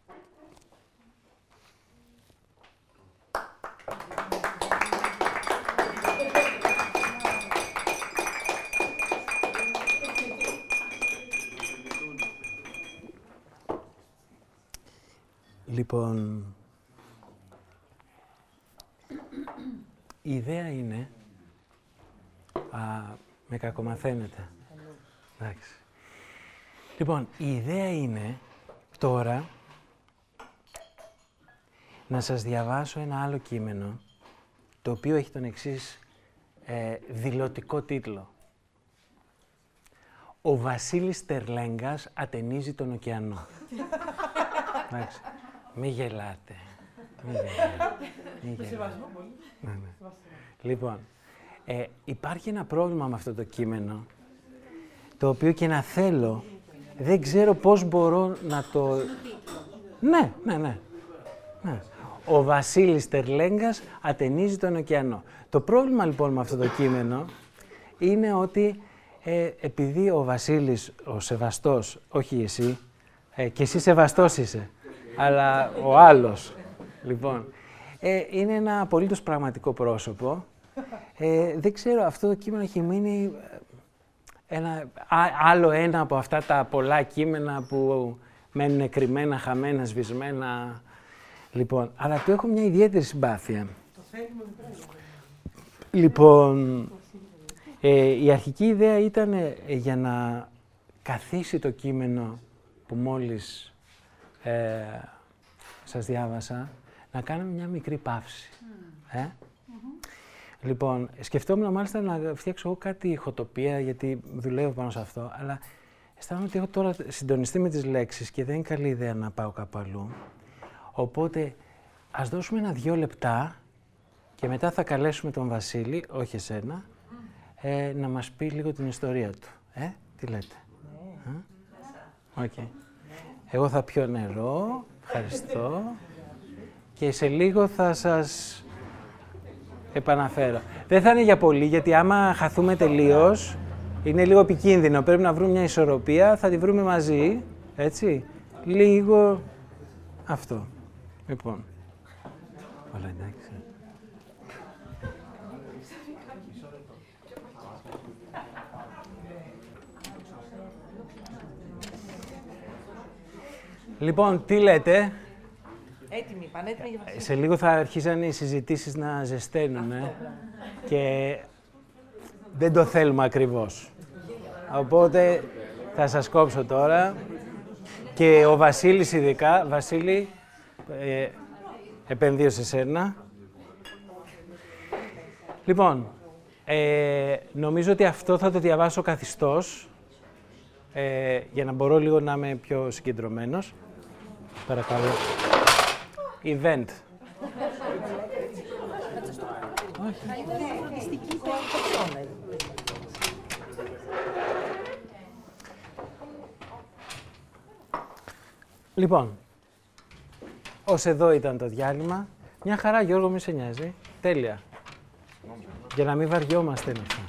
Λοιπόν, η ιδέα είναι... Α, με κακομαθαίνετε. Εντάξει. Λοιπόν, η ιδέα είναι τώρα να σας διαβάσω ένα άλλο κείμενο, το οποίο έχει τον εξής ε, δηλωτικό τίτλο. «Ο Βασίλης Τερλέγκας ατενίζει τον ωκεανό». Εντάξει. Μη γελάτε. Μη γελάτε. Ναι, ναι. Λοιπόν, ε, υπάρχει ένα πρόβλημα με αυτό το κείμενο, το οποίο και να θέλω, δεν ξέρω πώς μπορώ να το... Ναι, ναι, ναι. ναι. Ο Βασίλης Τερλέγκας ατενίζει τον ωκεανό. Το πρόβλημα λοιπόν με αυτό το κείμενο είναι ότι ε, επειδή ο Βασίλης, ο Σεβαστός, όχι εσύ, ε, και εσύ Σεβαστός είσαι, αλλά ο άλλος, λοιπόν, ε, είναι ένα απολύτως πραγματικό πρόσωπο. Ε, δεν ξέρω, αυτό το κείμενο έχει μείνει ε, ένα, άλλο ένα από αυτά τα πολλά κείμενα που μένουν κρυμμένα, χαμένα, σβησμένα. Λοιπόν, αλλά του έχω μια ιδιαίτερη συμπάθεια. Λοιπόν, ε, η αρχική ιδέα ήταν ε, για να καθίσει το κείμενο που μόλις ε, σας διάβασα, να κάνουμε μια μικρή παύση. Ε; Λοιπόν, σκεφτόμουν μάλιστα να φτιάξω εγώ κάτι ηχοτοπία, γιατί δουλεύω πάνω σε αυτό, αλλά αισθάνομαι ότι έχω τώρα συντονιστεί με τις λέξεις και δεν είναι καλή ιδέα να πάω κάπου αλλού. Οπότε, ας δώσουμε ένα-δυο λεπτά και μετά θα καλέσουμε τον Βασίλη, όχι εσένα, ε, να μας πει λίγο την ιστορία του. Ε, τι λέτε; Ναι. Okay. Εγώ θα πιω νερό, ευχαριστώ. Και σε λίγο θα σας επαναφέρω. Δεν θα είναι για πολύ, γιατί άμα χαθούμε τελείως, είναι λίγο επικίνδυνο. Πρέπει να βρούμε μια ισορροπία, θα τη βρούμε μαζί, έτσι. Λίγο αυτό. Λοιπόν. Όλα εντάξει. Λοιπόν, τι λέτε; Έτοιμοι, πανέτοιμοι για Ε, Σε λίγο θα αρχίζαν οι συζητήσεις να ζεσταίνουν και δεν το θέλουμε ακριβώς. Οπότε θα σας κόψω τώρα και ο Βασίλης ειδικά, Βασίλη, ε, επενδύω σε σένα. Λοιπόν, ε, νομίζω ότι αυτό θα το διαβάσω καθιστός, ε, για να μπορώ λίγο να είμαι πιο συγκεντρωμένος. Παρακαλώ. Event. Λοιπόν, ως εδώ ήταν το διάλειμμα. Μια χαρά, Γιώργο, μη σε νοιάζει. Τέλεια. Για να μην βαριόμαστε είναι αυτό.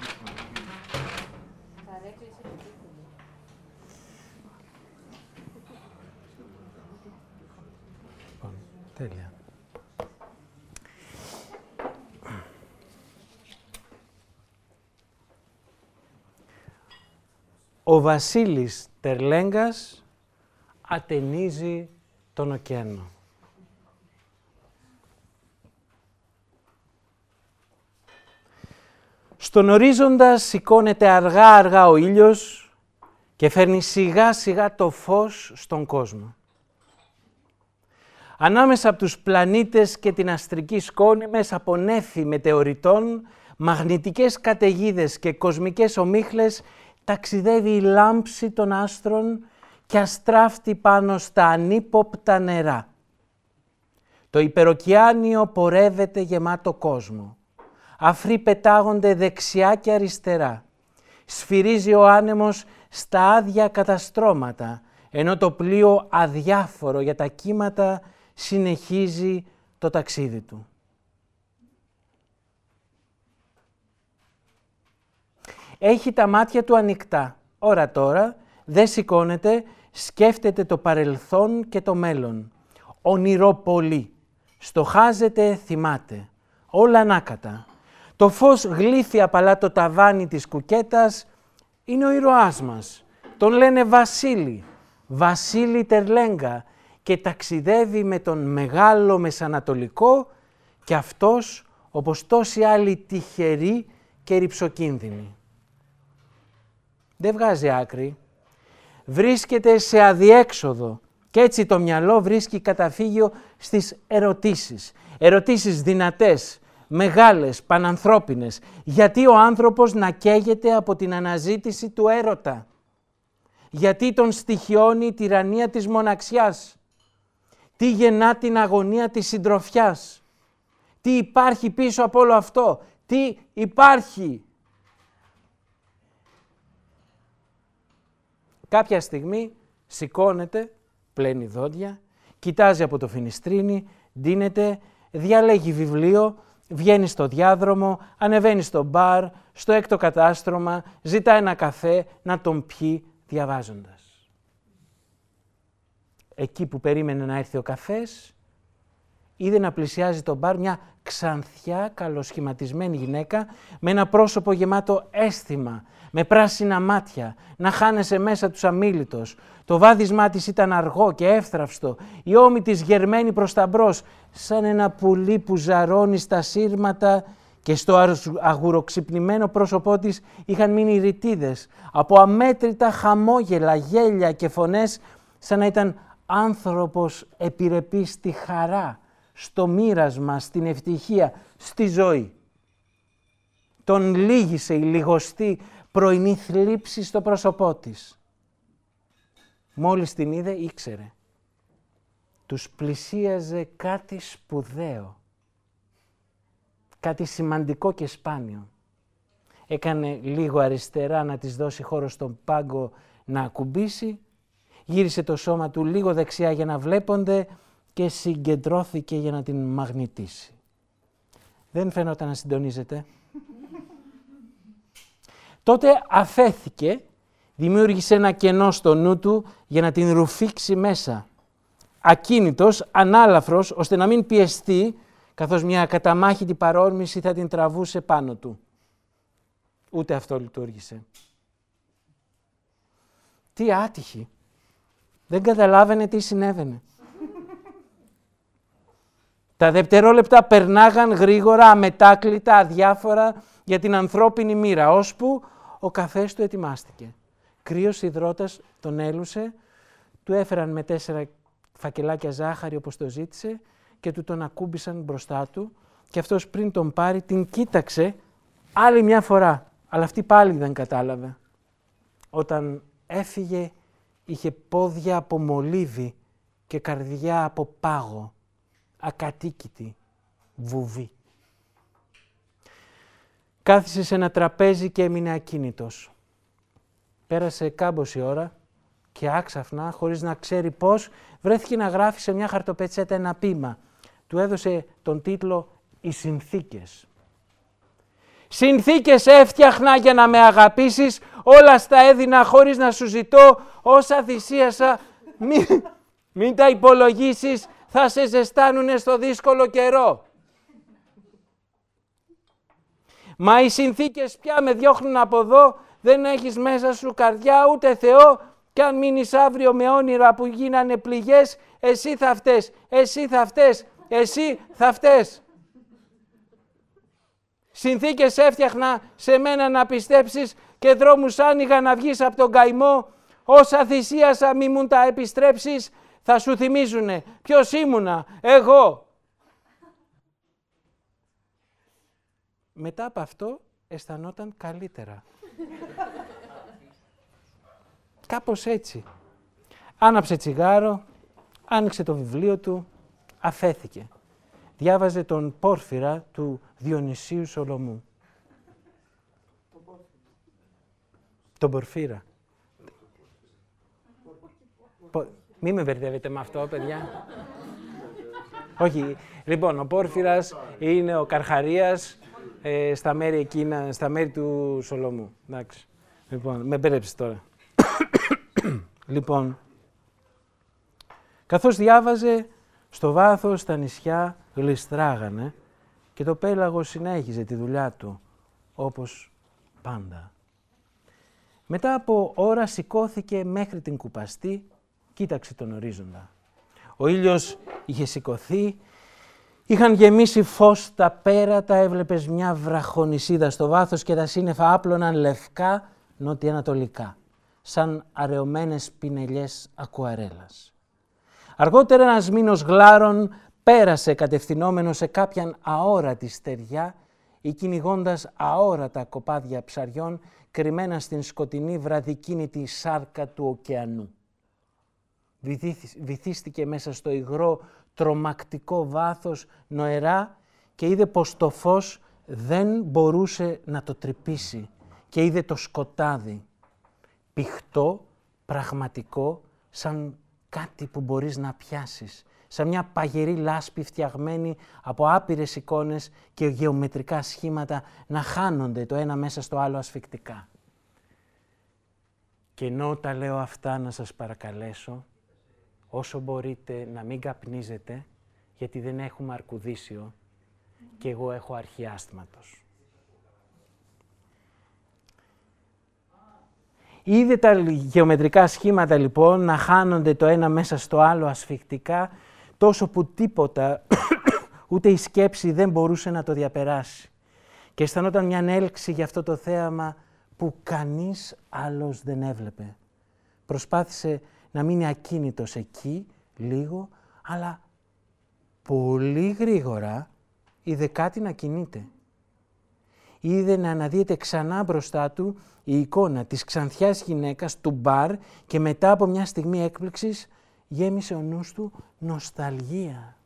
Λοιπόν, τέλεια. Ο Βασίλης Τερλέγκας ατενίζει τον ωκεανό. Στον ορίζοντα σηκώνεται αργά-αργά ο ήλιος και φέρνει σιγά-σιγά το φως στον κόσμο. Ανάμεσα από τους πλανήτες και την αστρική σκόνη, μέσα από νέφη μετεωρητών, μαγνητικές καταιγίδες και κοσμικές ομίχλες, ταξιδεύει η λάμψη των άστρων και αστράφτει πάνω στα ανύποπτα νερά. Το υπεροκειάνιο πορεύεται γεμάτο κόσμο. Αφροί πετάγονται δεξιά και αριστερά. Σφυρίζει ο άνεμος στα άδεια καταστρώματα, ενώ το πλοίο αδιάφορο για τα κύματα συνεχίζει το ταξίδι του. Έχει τα μάτια του ανοιχτά. Ώρα τώρα δεν σηκώνεται, σκέφτεται το παρελθόν και το μέλλον. Ονειρό πολύ. Στοχάζεται, θυμάται. Όλα ανάκατα. Το φως γλύφει απαλά το ταβάνι της κουκέτας. Είναι ο ήρωάς μας. Τον λένε Βασίλη. Βασίλη Τερλέγκα και ταξιδεύει με τον μεγάλο Μεσανατολικό και αυτός όπως τόσοι άλλοι τυχεροί και ρηψοκίνδυνοι. Δεν βγάζει άκρη. Βρίσκεται σε αδιέξοδο και έτσι το μυαλό βρίσκει καταφύγιο στις ερωτήσεις. Ερωτήσεις δυνατές, μεγάλες, πανανθρώπινες. Γιατί ο άνθρωπος να καίγεται από την αναζήτηση του έρωτα; Γιατί τον στοιχιώνει η τυραννία της μοναξιάς; Τι γεννά την αγωνία της συντροφιάς; Τι υπάρχει πίσω από όλο αυτό; Τι υπάρχει; Κάποια στιγμή σηκώνεται, πλένει δόντια, κοιτάζει από το φινιστρίνι, ντύνεται, διαλέγει βιβλίο, βγαίνει στο διάδρομο, ανεβαίνει στο μπαρ, στο έκτο κατάστρωμα, ζητά ένα καφέ να τον πιει διαβάζοντας. Εκεί που περίμενε να έρθει ο καφές, είδε να πλησιάζει το μπαρ μια ξανθιά καλοσχηματισμένη γυναίκα με ένα πρόσωπο γεμάτο αίσθημα, με πράσινα μάτια, να χάνεσαι μέσα τους αμήλυτος. Το βάδισμά της ήταν αργό και εύθραυστο, η ώμη της γερμένη προς τα μπρος, σαν ένα πουλί που ζαρώνει στα σύρματα και στο αγουροξυπνημένο πρόσωπό της είχαν μείνει ρητίδες από αμέτρητα χαμόγελα, γέλια και φωνές σαν να ήταν άνθρωπος επιρρεπής στη χαρά, στο μοίρασμα, στην ευτυχία, στη ζωή. Τον λύγησε η λιγοστή πρωινή θλίψη στο πρόσωπό της. Μόλις την είδε ήξερε. Τους πλησίαζε κάτι σπουδαίο. Κάτι σημαντικό και σπάνιο. Έκανε λίγο αριστερά να της δώσει χώρο στον πάγκο να ακουμπήσει. Γύρισε το σώμα του λίγο δεξιά για να βλέπονται και συγκεντρώθηκε για να την μαγνητήσει. Δεν φαίνονταν να συντονίζεται. Τότε αφέθηκε, δημιούργησε ένα κενό στο νου του για να την ρουφήξει μέσα. Ακίνητος, ανάλαφρος, ώστε να μην πιεστεί, καθώς μια καταμάχητη παρόρμηση θα την τραβούσε πάνω του. Ούτε αυτό λειτουργήσε. Τι άτυχη. Δεν καταλάβαινε τι συνέβαινε. Τα δευτερόλεπτα περνάγαν γρήγορα, αμετάκλητα, αδιάφορα για την ανθρώπινη μοίρα, ώσπου ο καφές του ετοιμάστηκε. Κρύος υδρότας τον έλουσε, του έφεραν με τέσσερα φακελάκια ζάχαρη όπως το ζήτησε και του τον ακούμπησαν μπροστά του και αυτός πριν τον πάρει την κοίταξε άλλη μια φορά, αλλά αυτή πάλι δεν κατάλαβε. Όταν έφυγε είχε πόδια από μολύβι και καρδιά από πάγο, ακατοίκητη, βουβή. Κάθισε σε ένα τραπέζι και έμεινε ακίνητος. Πέρασε κάμποση ώρα και άξαφνα, χωρίς να ξέρει πώς, βρέθηκε να γράφει σε μια χαρτοπετσέτα ένα πείμα. Του έδωσε τον τίτλο «Οι συνθήκες». Συνθήκες έφτιαχνα για να με αγαπήσεις, όλα στα έδινα χωρίς να σου ζητώ, όσα θυσίασα, μην, μην τα υπολογίσεις, θα σε ζεστάνουνε στο δύσκολο καιρό. Μα οι συνθήκες πια με διώχνουν από εδώ, δεν έχεις μέσα σου καρδιά ούτε Θεό και αν μείνεις αύριο με όνειρα που γίνανε πληγές, εσύ θα φταίς, εσύ θα φταίς, εσύ θα φταίς. Συνθήκες έφτιαχνα σε μένα να πιστέψεις και δρόμους άνοιγα να βγεις από τον καημό. Όσα θυσίασα μη μου τα επιστρέψεις, θα σου θυμίζουνε ποιος ήμουνα, εγώ. Μετά από αυτό αισθανόταν καλύτερα. Κάπως έτσι. Άναψε τσιγάρο, άνοιξε το βιβλίο του, αφέθηκε. Διάβαζε τον Πόρφυρα του Διονυσίου Σολομού. Τον Πορφύρα. Πο... Μη με μπερδεύετε με αυτό, παιδιά. Όχι. Λοιπόν, ο Πόρφυρας είναι ο Καρχαρίας ε, στα μέρη εκείνα, στα μέρη του Σολομού. Εντάξει. Λοιπόν, με μπέρεψε τώρα. λοιπόν, καθώς διάβαζε, στο βάθος τα νησιά γλιστράγανε και το πέλαγος συνέχιζε τη δουλειά του, όπως πάντα. Μετά από ώρα σηκώθηκε μέχρι την κουπαστή, κοίταξε τον ορίζοντα. Ο ήλιος είχε σηκωθεί, είχαν γεμίσει φως τα πέρατα, έβλεπες μια βραχονισίδα στο βάθος και τα σύννεφα άπλωναν λευκά νοτιοανατολικά, σαν αραιωμένες πινελιές ακουαρέλας. Αργότερα ένας μήνος γλάρων πέρασε κατευθυνόμενο σε κάποιαν αόρατη στεριά ή κυνηγώντα αόρατα κοπάδια ψαριών κρυμμένα στην σκοτεινή βραδικίνητη σάρκα του ωκεανού. Βυθίστηκε μέσα στο υγρό τρομακτικό βάθος νοερά και είδε πως το φως δεν μπορούσε να το τρυπήσει και είδε το σκοτάδι, πηχτό, πραγματικό, σαν κάτι που μπορείς να πιάσεις, σαν μια παγερή λάσπη φτιαγμένη από άπειρες εικόνες και γεωμετρικά σχήματα να χάνονται το ένα μέσα στο άλλο ασφικτικά. Και ενώ τα λέω αυτά να σας παρακαλέσω, όσο μπορείτε να μην καπνίζετε, γιατί δεν έχουμε αρκουδίσιο και εγώ έχω αρχιάστματος. Είδε τα γεωμετρικά σχήματα λοιπόν να χάνονται το ένα μέσα στο άλλο ασφικτικά, τόσο που τίποτα, ούτε η σκέψη δεν μπορούσε να το διαπεράσει. Και αισθανόταν μια έλξη για αυτό το θέαμα που κανείς άλλος δεν έβλεπε. Προσπάθησε να μείνει ακίνητος εκεί λίγο, αλλά πολύ γρήγορα είδε κάτι να κινείται. Είδε να αναδύεται ξανά μπροστά του η εικόνα της ξανθιάς γυναίκας του μπαρ και μετά από μια στιγμή έκπληξης γέμισε ο νους του νοσταλγία.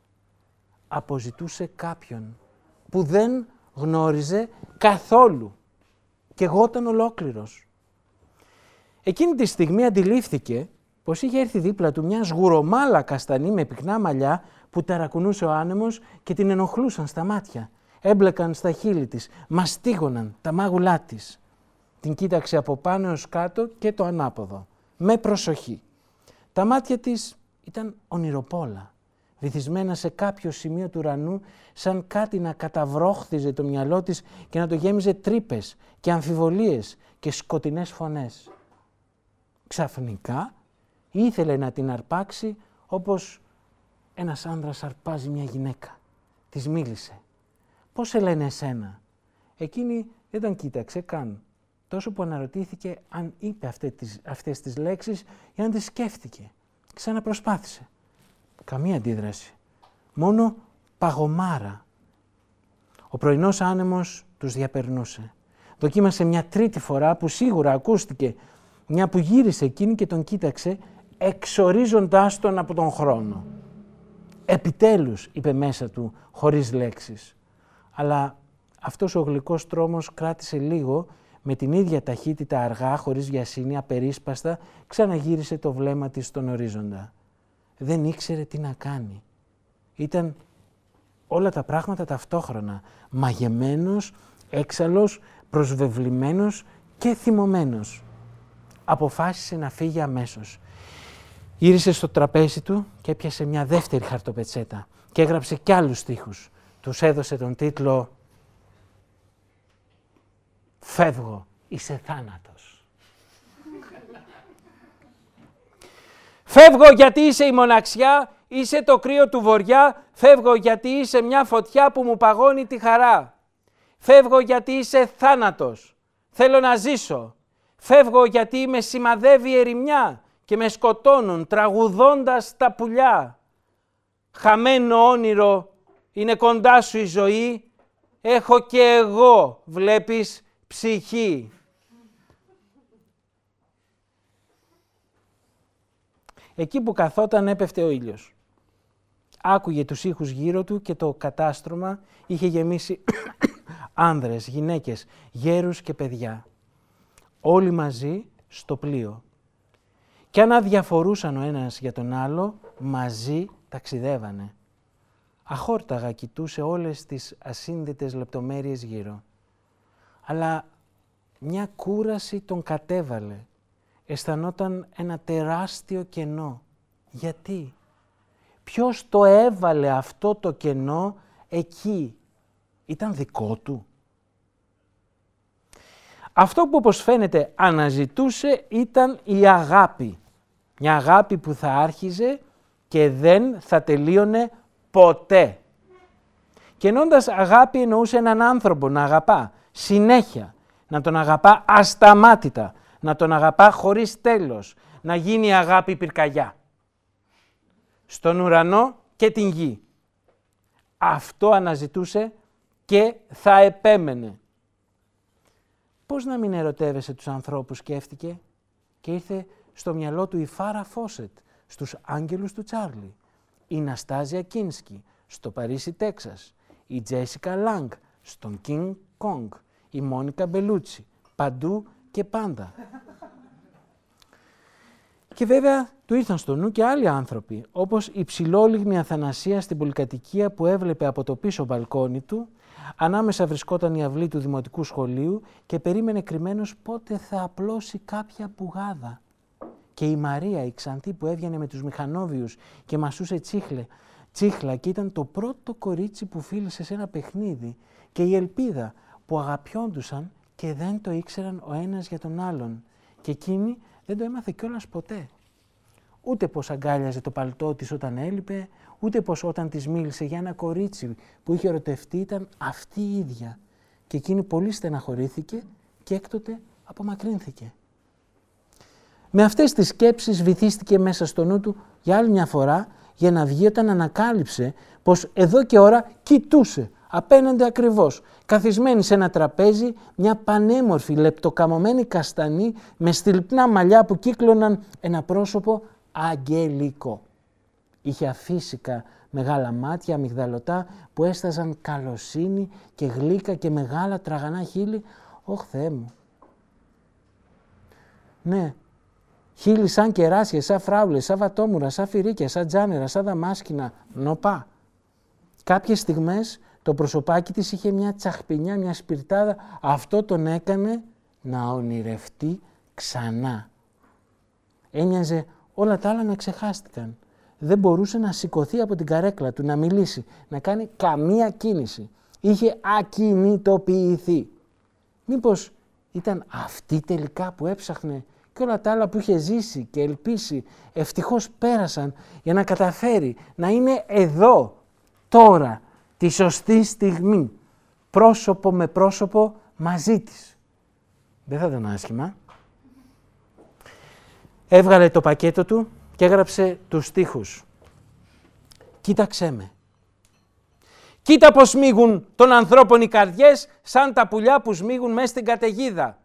Αποζητούσε κάποιον που δεν γνώριζε καθόλου και εγώ ήταν ολόκληρος. Εκείνη τη στιγμή αντιλήφθηκε πως είχε έρθει δίπλα του μια σγουρομάλα καστανή με πυκνά μαλλιά που ταρακουνούσε ο άνεμος και την ενοχλούσαν στα μάτια. Έμπλεκαν στα χείλη της, μαστίγωναν τα μάγουλά της. Την κοίταξε από πάνω έως κάτω και το ανάποδο, με προσοχή. Τα μάτια της ήταν ονειροπόλα, βυθισμένα σε κάποιο σημείο του ουρανού, σαν κάτι να καταβρόχθιζε το μυαλό της και να το γέμιζε τρύπες και αμφιβολίες και σκοτεινές φωνές. Ξαφνικά ήθελε να την αρπάξει όπως ένας άνδρας αρπάζει μια γυναίκα. Της μίλησε. «Πώς σε λένε εσένα» Εκείνη δεν τον κοίταξε καν. Τόσο που αναρωτήθηκε αν είπε αυτές τις, αυτές τις λέξεις ή αν τις σκέφτηκε. Ξαναπροσπάθησε. Καμία αντίδραση. Μόνο παγωμάρα. Ο πρωινός άνεμος τους διαπερνούσε. Δοκίμασε μια τρίτη φορά που σίγουρα ακούστηκε μια που γύρισε εκείνη και τον κοίταξε εξορίζοντάς τον από τον χρόνο. «Επιτέλους», είπε μέσα του, χωρίς λέξεις. Αλλά αυτός ο γλυκός τρόμος κράτησε λίγο, με την ίδια ταχύτητα αργά, χωρίς βιασύνη, απερίσπαστα, ξαναγύρισε το βλέμμα της στον ορίζοντα. Δεν ήξερε τι να κάνει. Ήταν όλα τα πράγματα ταυτόχρονα, μαγεμένος, έξαλλος, προσβεβλημένος και θυμωμένος. Αποφάσισε να φύγει αμέσως. Γύρισε στο τραπέζι του και έπιασε μια δεύτερη χαρτοπετσέτα και έγραψε κι άλλους στίχους. Τους έδωσε τον τίτλο «Φεύγω, είσαι θάνατος». Φεύγω γιατί είσαι η μοναξιά, είσαι το κρύο του βοριά, φεύγω γιατί είσαι μια φωτιά που μου παγώνει τη χαρά. Φεύγω γιατί είσαι θάνατος, θέλω να ζήσω. Φεύγω γιατί με σημαδεύει η ερημιά, και με σκοτώνουν τραγουδώντας τα πουλιά. Χαμένο όνειρο, είναι κοντά σου η ζωή, έχω και εγώ, βλέπεις, ψυχή. Εκεί που καθόταν έπεφτε ο ήλιος. Άκουγε τους ήχους γύρω του και το κατάστρωμα είχε γεμίσει άνδρες, γυναίκες, γέρους και παιδιά. όλοι μαζί στο πλοίο. Και αν αδιαφορούσαν ο ένας για τον άλλο, μαζί ταξιδεύανε. Αχόρταγα κοιτούσε όλες τις ασύνδετες λεπτομέρειες γύρω. Αλλά μια κούραση τον κατέβαλε. Αισθανόταν ένα τεράστιο κενό. Γιατί; Ποιος το έβαλε αυτό το κενό εκεί; Ήταν δικό του. Αυτό που όπως φαίνεται αναζητούσε ήταν η αγάπη. Μια αγάπη που θα άρχιζε και δεν θα τελείωνε ποτέ. Και ενώντας αγάπη εννοούσε έναν άνθρωπο να αγαπά συνέχεια, να τον αγαπά ασταμάτητα, να τον αγαπά χωρίς τέλος, να γίνει αγάπη πυρκαγιά. Στον ουρανό και την γη. Αυτό αναζητούσε και θα επέμενε. Πώς να μην ερωτεύεσαι τους ανθρώπους σκέφτηκε και ήρθε στο μυαλό του η Φάρα Φόσετ στους Άγγελους του Τσάρλι, η Ναστάζια Κίνσκι στο Παρίσι Τέξας, η Τζέσικα Λανγκ στον Κινγκ Κονγκ, η Μόνικα Μπελούτσι, παντού και πάντα. Και βέβαια του ήρθαν στο νου και άλλοι άνθρωποι, όπως η ψηλόλιγνη Αθανασία στην πολυκατοικία που έβλεπε από το πίσω μπαλκόνι του, ανάμεσα βρισκόταν η αυλή του δημοτικού σχολείου και περίμενε κρυμμένος πότε θα απλώσει κάποια πουγάδα. Και η Μαρία, η Ξαντή που έβγαινε με τους μηχανόβιους και μασούσε τσίχλε, τσίχλα και ήταν το πρώτο κορίτσι που φίλησε σε ένα παιχνίδι και η Ελπίδα που αγαπιόντουσαν και δεν το ήξεραν ο ένας για τον άλλον. Και εκείνη δεν το έμαθε κιόλας ποτέ. Ούτε πως αγκάλιαζε το παλτό της όταν έλειπε, ούτε πως όταν της μίλησε για ένα κορίτσι που είχε ερωτευτεί ήταν αυτή η ίδια. Και εκείνη πολύ στεναχωρήθηκε και έκτοτε απομακρύνθηκε. Με αυτές τις σκέψεις βυθίστηκε μέσα στο νου του για άλλη μια φορά για να βγει όταν ανακάλυψε πως εδώ και ώρα κοιτούσε απέναντι ακριβώς, καθισμένη σε ένα τραπέζι, μια πανέμορφη λεπτοκαμωμένη καστανή με στυλπνά μαλλιά που κύκλωναν ένα πρόσωπο αγγελικό. Είχε αφύσικα μεγάλα μάτια αμυγδαλωτά που έσταζαν καλοσύνη και γλύκα και μεγάλα τραγανά χείλη. Ωχ Θεέ μου. Ναι, χείλη σαν κεράσια, σαν φράουλες, σαν βατόμουρα, σαν φυρίκια, σαν τζάνερα, σαν δαμάσκηνα, νοπά. Κάποιες στιγμές το προσωπάκι της είχε μια τσαχπινιά, μια σπιρτάδα. Αυτό τον έκανε να ονειρευτεί ξανά. Ένοιαζε όλα τα άλλα να ξεχάστηκαν. Δεν μπορούσε να σηκωθεί από την καρέκλα του, να μιλήσει, να κάνει καμία κίνηση. Είχε ακινητοποιηθεί. Μήπως ήταν αυτή τελικά που έψαχνε και όλα τα άλλα που είχε ζήσει και ελπίσει ευτυχώς πέρασαν για να καταφέρει να είναι εδώ, τώρα, τη σωστή στιγμή, πρόσωπο με πρόσωπο μαζί της. Δεν θα ήταν άσχημα. Έβγαλε το πακέτο του και έγραψε τους στίχους. Κοίταξέ με. Κοίτα πως σμίγουν των ανθρώπων οι καρδιές σαν τα πουλιά που σμίγουν μέσα στην καταιγίδα.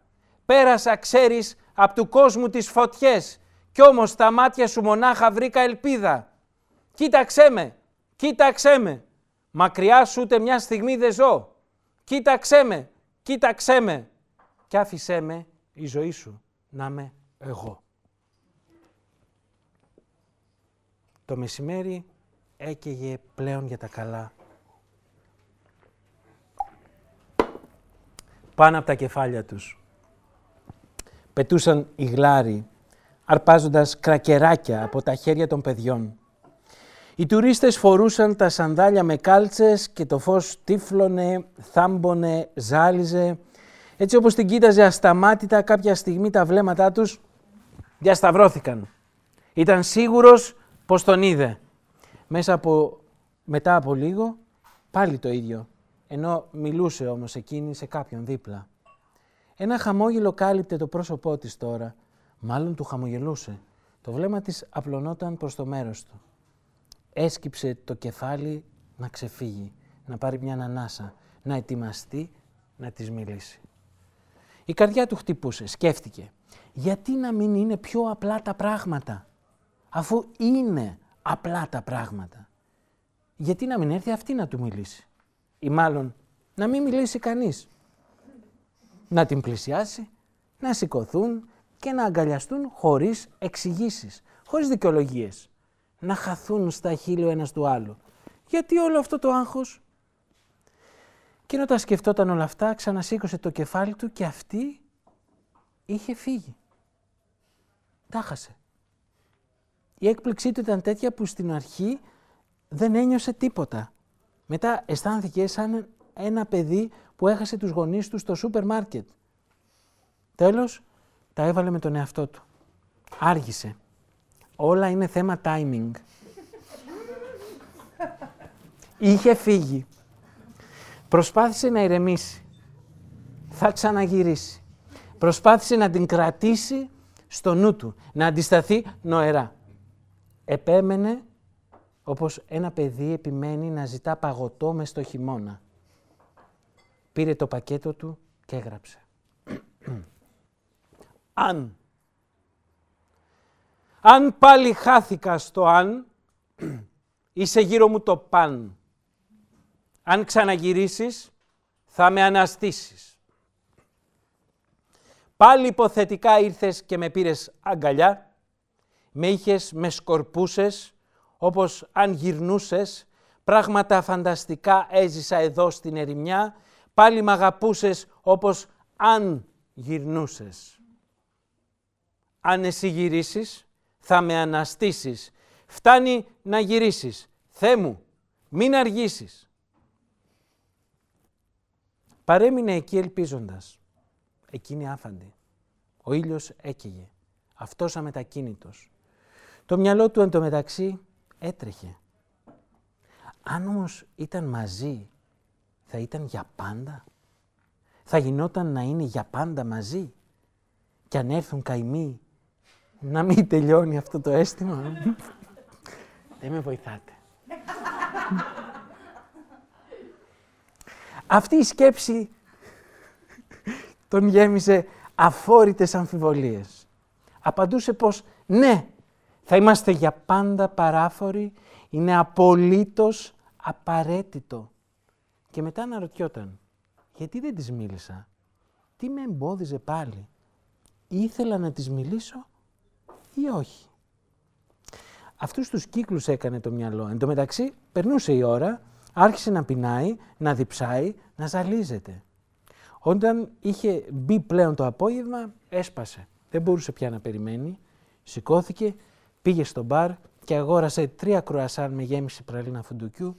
Πέρασα, ξέρεις, από του κόσμου τις φωτιές κι όμως στα μάτια σου μονάχα βρήκα ελπίδα. Κοίταξέ με, κοίταξέ με. Μακριά σου ούτε μια στιγμή δεν ζω. Κοίταξέ με, κοίταξέ με. Κι άφησέ με η ζωή σου να είμαι εγώ. Το μεσημέρι έκαιγε πλέον για τα καλά. Πάνω από τα κεφάλια τους. Πετούσαν οι γλάροι, αρπάζοντας κρακεράκια από τα χέρια των παιδιών. Οι τουρίστες φορούσαν τα σανδάλια με κάλτσες και το φως τύφλωνε, θάμπονε, ζάλιζε. Έτσι όπως την κοίταζε ασταμάτητα κάποια στιγμή τα βλέμματά τους διασταυρώθηκαν. Ήταν σίγουρος πως τον είδε. Μέσα από, μετά από λίγο πάλι το ίδιο, ενώ μιλούσε όμως εκείνη σε κάποιον δίπλα. Ένα χαμόγελο κάλυπτε το πρόσωπό της τώρα, μάλλον του χαμογελούσε. Το βλέμμα της απλωνόταν προς το μέρος του έσκυψε το κεφάλι να ξεφύγει, να πάρει μια ανάσα, να ετοιμαστεί να της μιλήσει. Η καρδιά του χτυπούσε, σκέφτηκε. Γιατί να μην είναι πιο απλά τα πράγματα, αφού είναι απλά τα πράγματα; Γιατί να μην έρθει αυτή να του μιλήσει; Ή μάλλον να μην μιλήσει κανείς; Να την πλησιάσει, να σηκωθούν και να αγκαλιαστούν χωρίς εξηγήσεις, χωρίς δικαιολογίες. Να χαθούν στα χείλη ο ένας του άλλου. Γιατί όλο αυτό το άγχος; Και όταν σκεφτόταν όλα αυτά, ξανασήκωσε το κεφάλι του και αυτή είχε φύγει. Τα χάσε. Η έκπληξή του ήταν τέτοια που στην αρχή δεν ένιωσε τίποτα. Μετά αισθάνθηκε σαν ένα παιδί που έχασε τους γονείς του στο σούπερ μάρκετ. Τέλος, τα έβαλε με τον εαυτό του. Άργησε. Όλα είναι θέμα timing. Είχε φύγει. Προσπάθησε να ηρεμήσει. Θα ξαναγυρίσει. Προσπάθησε να την κρατήσει στο νου του, να αντισταθεί νοερά. Επέμενε όπως ένα παιδί επιμένει να ζητά παγωτό μες στο χειμώνα. Πήρε το πακέτο του και έγραψε. αν. Αν πάλι χάθηκα στο αν, είσαι γύρω μου το παν. Αν ξαναγυρίσεις, θα με αναστήσεις. Πάλι υποθετικά ήρθες και με πήρες αγκαλιά, με είχες, με σκορπούσες, όπως αν γυρνούσες, πράγματα φανταστικά έζησα εδώ στην ερημιά, πάλι μ' αγαπούσες όπως αν γυρνούσες. Αν εσύ γυρίσεις, θα με αναστήσεις. Φτάνει να γυρίσεις. Θεέ μου, μην αργήσεις. Παρέμεινε εκεί ελπίζοντας. Εκείνη άφαντη. Ο ήλιος έκαιγε. Αυτός αμετακίνητος. Το μυαλό του εντωμεταξύ έτρεχε. Αν όμως ήταν μαζί, θα ήταν για πάντα. Θα γινόταν να είναι για πάντα μαζί. Και αν έρθουν καημοί, να μην τελειώνει αυτό το αίσθημα. Δεν με βοηθάτε. Αυτή η σκέψη τον γέμισε αφόρητες αμφιβολίες. Απαντούσε πως ναι, θα είμαστε για πάντα παράφοροι, είναι απολύτως απαραίτητο. Και μετά αναρωτιόταν, γιατί δεν της μίλησα, τι με εμπόδιζε πάλι, ήθελα να της μιλήσω ή όχι; Αυτούς τους κύκλους έκανε το μυαλό. Εν τω μεταξύ, περνούσε η ώρα, άρχισε να πεινάει, να διψάει, να ζαλίζεται. Όταν είχε μπει πλέον το απόγευμα, έσπασε. Δεν μπορούσε πια να περιμένει. Σηκώθηκε, πήγε στο μπαρ και αγόρασε τρία κρουασάν με γέμιση πραλίνα φουντουκιού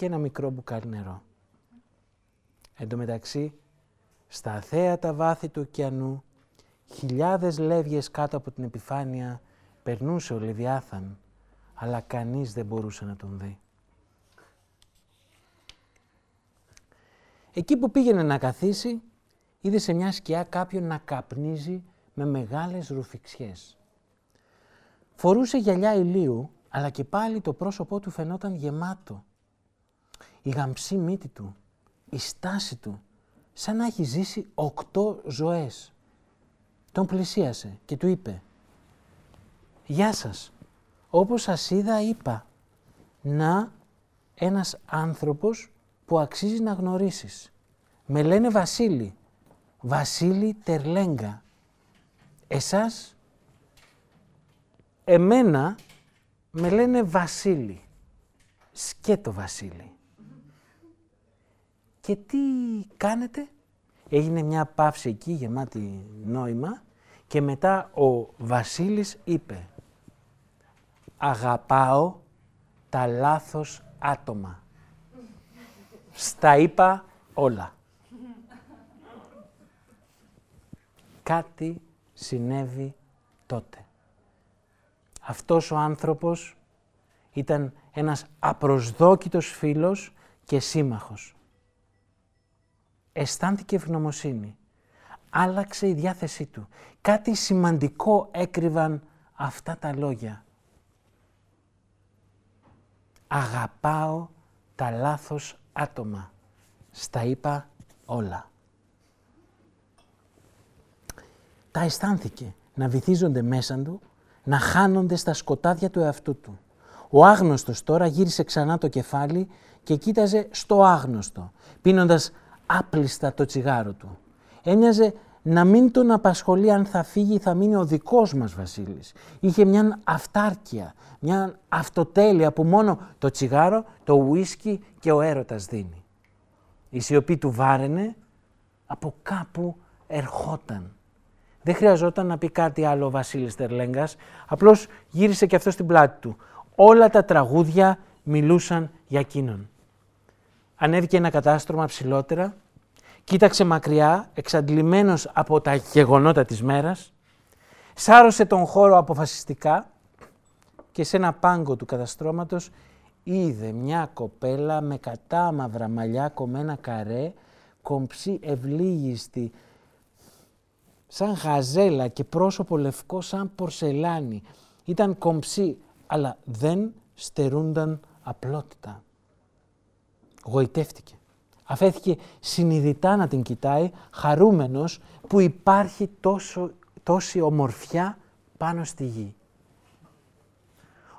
και ένα μικρό μπουκάλι νερό. Εν τω μεταξύ, στα αθέατα βάθη του ωκεανού, χιλιάδες λεύγες κάτω από την επιφάνεια, περνούσε ο Λεβιάθαν, αλλά κανείς δεν μπορούσε να τον δει. Εκεί που πήγαινε να καθίσει, είδε σε μια σκιά κάποιον να καπνίζει με μεγάλες ρουφιξιές. Φορούσε γυαλιά ηλίου, αλλά και πάλι το πρόσωπό του φαινόταν γεμάτο. Η γαμψή μύτη του, η στάση του, σαν να έχει ζήσει οκτώ ζωές. Τον πλησίασε και του είπε «Γεια σας, όπως σας είδα είπα, να ένας άνθρωπος που αξίζει να γνωρίσεις. Με λένε Βασίλη, Βασίλη Τερλέγκα. Εσάς Εμένα με λένε Βασίλη. Σκέτο Βασίλη. Και τι κάνετε; Έγινε μια παύση εκεί γεμάτη νόημα και μετά ο Βασίλης είπε «Αγαπάω τα λάθος άτομα». Στα είπα όλα. Κάτι συνέβη τότε αυτός ο άνθρωπος ήταν ένας απροσδόκητος φίλος και σύμμαχος. Αισθάνθηκε ευγνωμοσύνη. Άλλαξε η διάθεσή του. Κάτι σημαντικό έκρυβαν αυτά τα λόγια. Αγαπάω τα λάθος άτομα. Στα είπα όλα. Τα αισθάνθηκε να βυθίζονται μέσα του να χάνονται στα σκοτάδια του εαυτού του. Ο άγνωστος τώρα γύρισε ξανά το κεφάλι και κοίταζε στο άγνωστο, πίνοντας άπλιστα το τσιγάρο του. Έμοιαζε να μην τον απασχολεί αν θα φύγει ή θα μείνει ο δικός μας Βασίλης. Είχε μια αυτάρκεια, μια αυτοτέλεια που μόνο το τσιγάρο, το ουίσκι και ο έρωτας δίνει. Η σιωπή του βάραινε, από κάπου ερχόταν. Δεν χρειαζόταν να πει κάτι άλλο ο Βασίλης Τερλέγκας, απλώς γύρισε και αυτό στην πλάτη του. Όλα τα τραγούδια μιλούσαν για εκείνον. Ανέβηκε ένα κατάστρωμα ψηλότερα, κοίταξε μακριά, εξαντλημένος από τα γεγονότα της μέρας, σάρωσε τον χώρο αποφασιστικά και σε ένα πάγκο του καταστρώματος είδε μια κοπέλα με κατάμαυρα μαλλιά κομμένα καρέ, κομψή ευλίγιστη, σαν γαζέλα και πρόσωπο λευκό σαν πορσελάνη. Ήταν κομψή, αλλά δεν στερούνταν απλότητα. Γοητεύτηκε. Αφέθηκε συνειδητά να την κοιτάει, χαρούμενος που υπάρχει τόσο, τόση ομορφιά πάνω στη γη.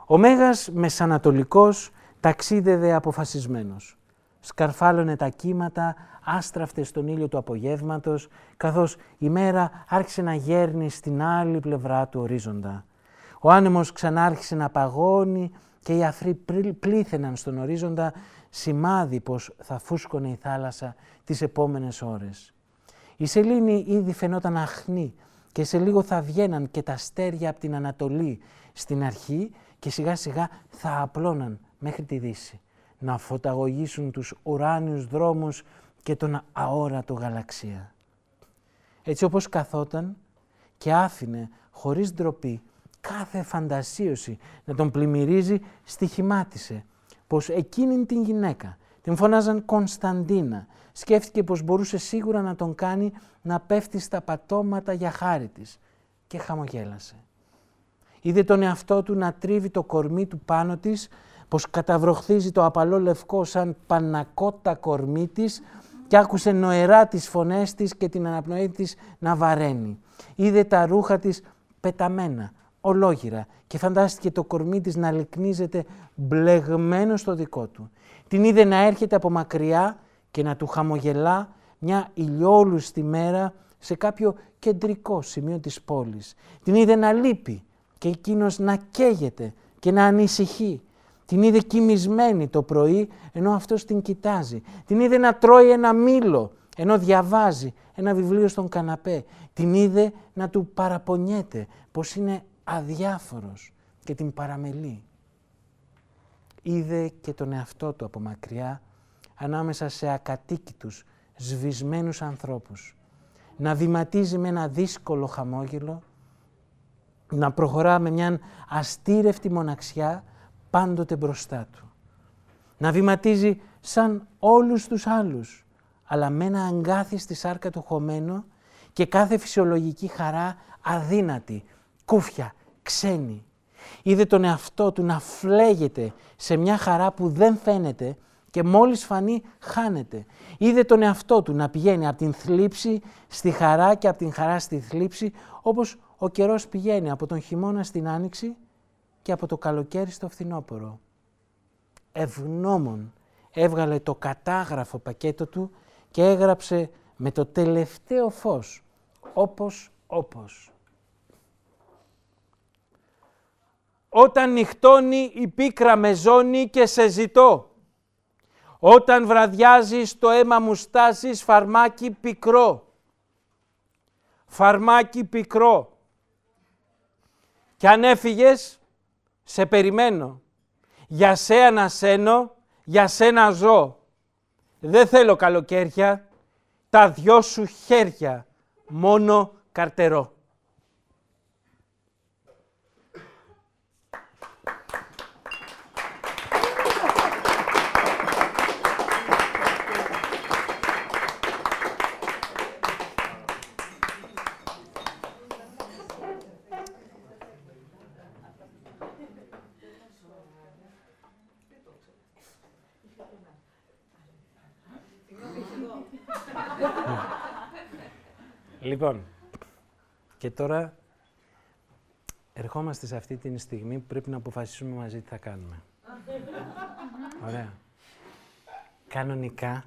Ο Μέγας Μεσανατολικός ταξίδευε αποφασισμένος. Σκαρφάλωνε τα κύματα, άστραφτε στον ήλιο του απογεύματος, καθώς η μέρα άρχισε να γέρνει στην άλλη πλευρά του ορίζοντα. Ο άνεμος ξανάρχισε να παγώνει και οι αφροί πλήθαιναν στον ορίζοντα σημάδι πως θα φούσκωνε η θάλασσα τις επόμενες ώρες. Η σελήνη ήδη φαινόταν αχνή και σε λίγο θα βγαίναν και τα αστέρια από την Ανατολή στην αρχή και σιγά σιγά θα απλώναν μέχρι τη Δύση να φωταγωγήσουν τους ουράνιους δρόμους και τον αόρατο γαλαξία. Έτσι όπως καθόταν και άφηνε χωρίς ντροπή κάθε φαντασίωση να τον πλημμυρίζει, στοιχημάτισε πως εκείνη την γυναίκα την φωνάζαν Κωνσταντίνα. Σκέφτηκε πως μπορούσε σίγουρα να τον κάνει να πέφτει στα πατώματα για χάρη της και χαμογέλασε. Είδε τον εαυτό του να τρίβει το κορμί του πάνω της, πως καταβροχθίζει το απαλό λευκό σαν πανακότα κορμί της και άκουσε νοερά τις φωνές της και την αναπνοή της να βαραίνει. Είδε τα ρούχα της πεταμένα, ολόγυρα και φαντάστηκε το κορμί της να λυκνίζεται μπλεγμένο στο δικό του. Την είδε να έρχεται από μακριά και να του χαμογελά μια ηλιόλουστη μέρα σε κάποιο κεντρικό σημείο της πόλης. Την είδε να λείπει και εκείνος να καίγεται και να ανησυχεί. Την είδε κοιμισμένη το πρωί ενώ αυτός την κοιτάζει. Την είδε να τρώει ένα μήλο ενώ διαβάζει ένα βιβλίο στον καναπέ. Την είδε να του παραπονιέται πως είναι αδιάφορος και την παραμελεί. Είδε και τον εαυτό του από μακριά ανάμεσα σε ακατοίκητους, σβησμένους ανθρώπους. Να βηματίζει με ένα δύσκολο χαμόγελο, να προχωρά με μια αστήρευτη μοναξιά πάντοτε μπροστά του. Να βηματίζει σαν όλους τους άλλους, αλλά με ένα αγκάθι στη σάρκα του χωμένο και κάθε φυσιολογική χαρά αδύνατη, κούφια, ξένη. Είδε τον εαυτό του να φλέγεται σε μια χαρά που δεν φαίνεται και μόλις φανεί χάνεται. Είδε τον εαυτό του να πηγαίνει από την θλίψη στη χαρά και από την χαρά στη θλίψη όπως ο καιρός πηγαίνει από τον χειμώνα στην άνοιξη και από το καλοκαίρι στο φθινόπωρο. Ευγνώμων έβγαλε το κατάγραφο πακέτο του και έγραψε με το τελευταίο φως, όπως όπως. Όταν νυχτώνει η πίκρα με ζώνη και σε ζητώ. Όταν βραδιάζει το αίμα μου στάζεις φαρμάκι πικρό. Φαρμάκι πικρό. Και αν έφυγες, σε περιμένω. Για σε ανασένω, για σένα ζω. Δεν θέλω καλοκαίρια, τα δυο σου χέρια, μόνο καρτερό. Λοιπόν, και τώρα ερχόμαστε σε αυτή τη στιγμή που πρέπει να αποφασίσουμε μαζί τι θα κάνουμε. Ωραία. Κανονικά,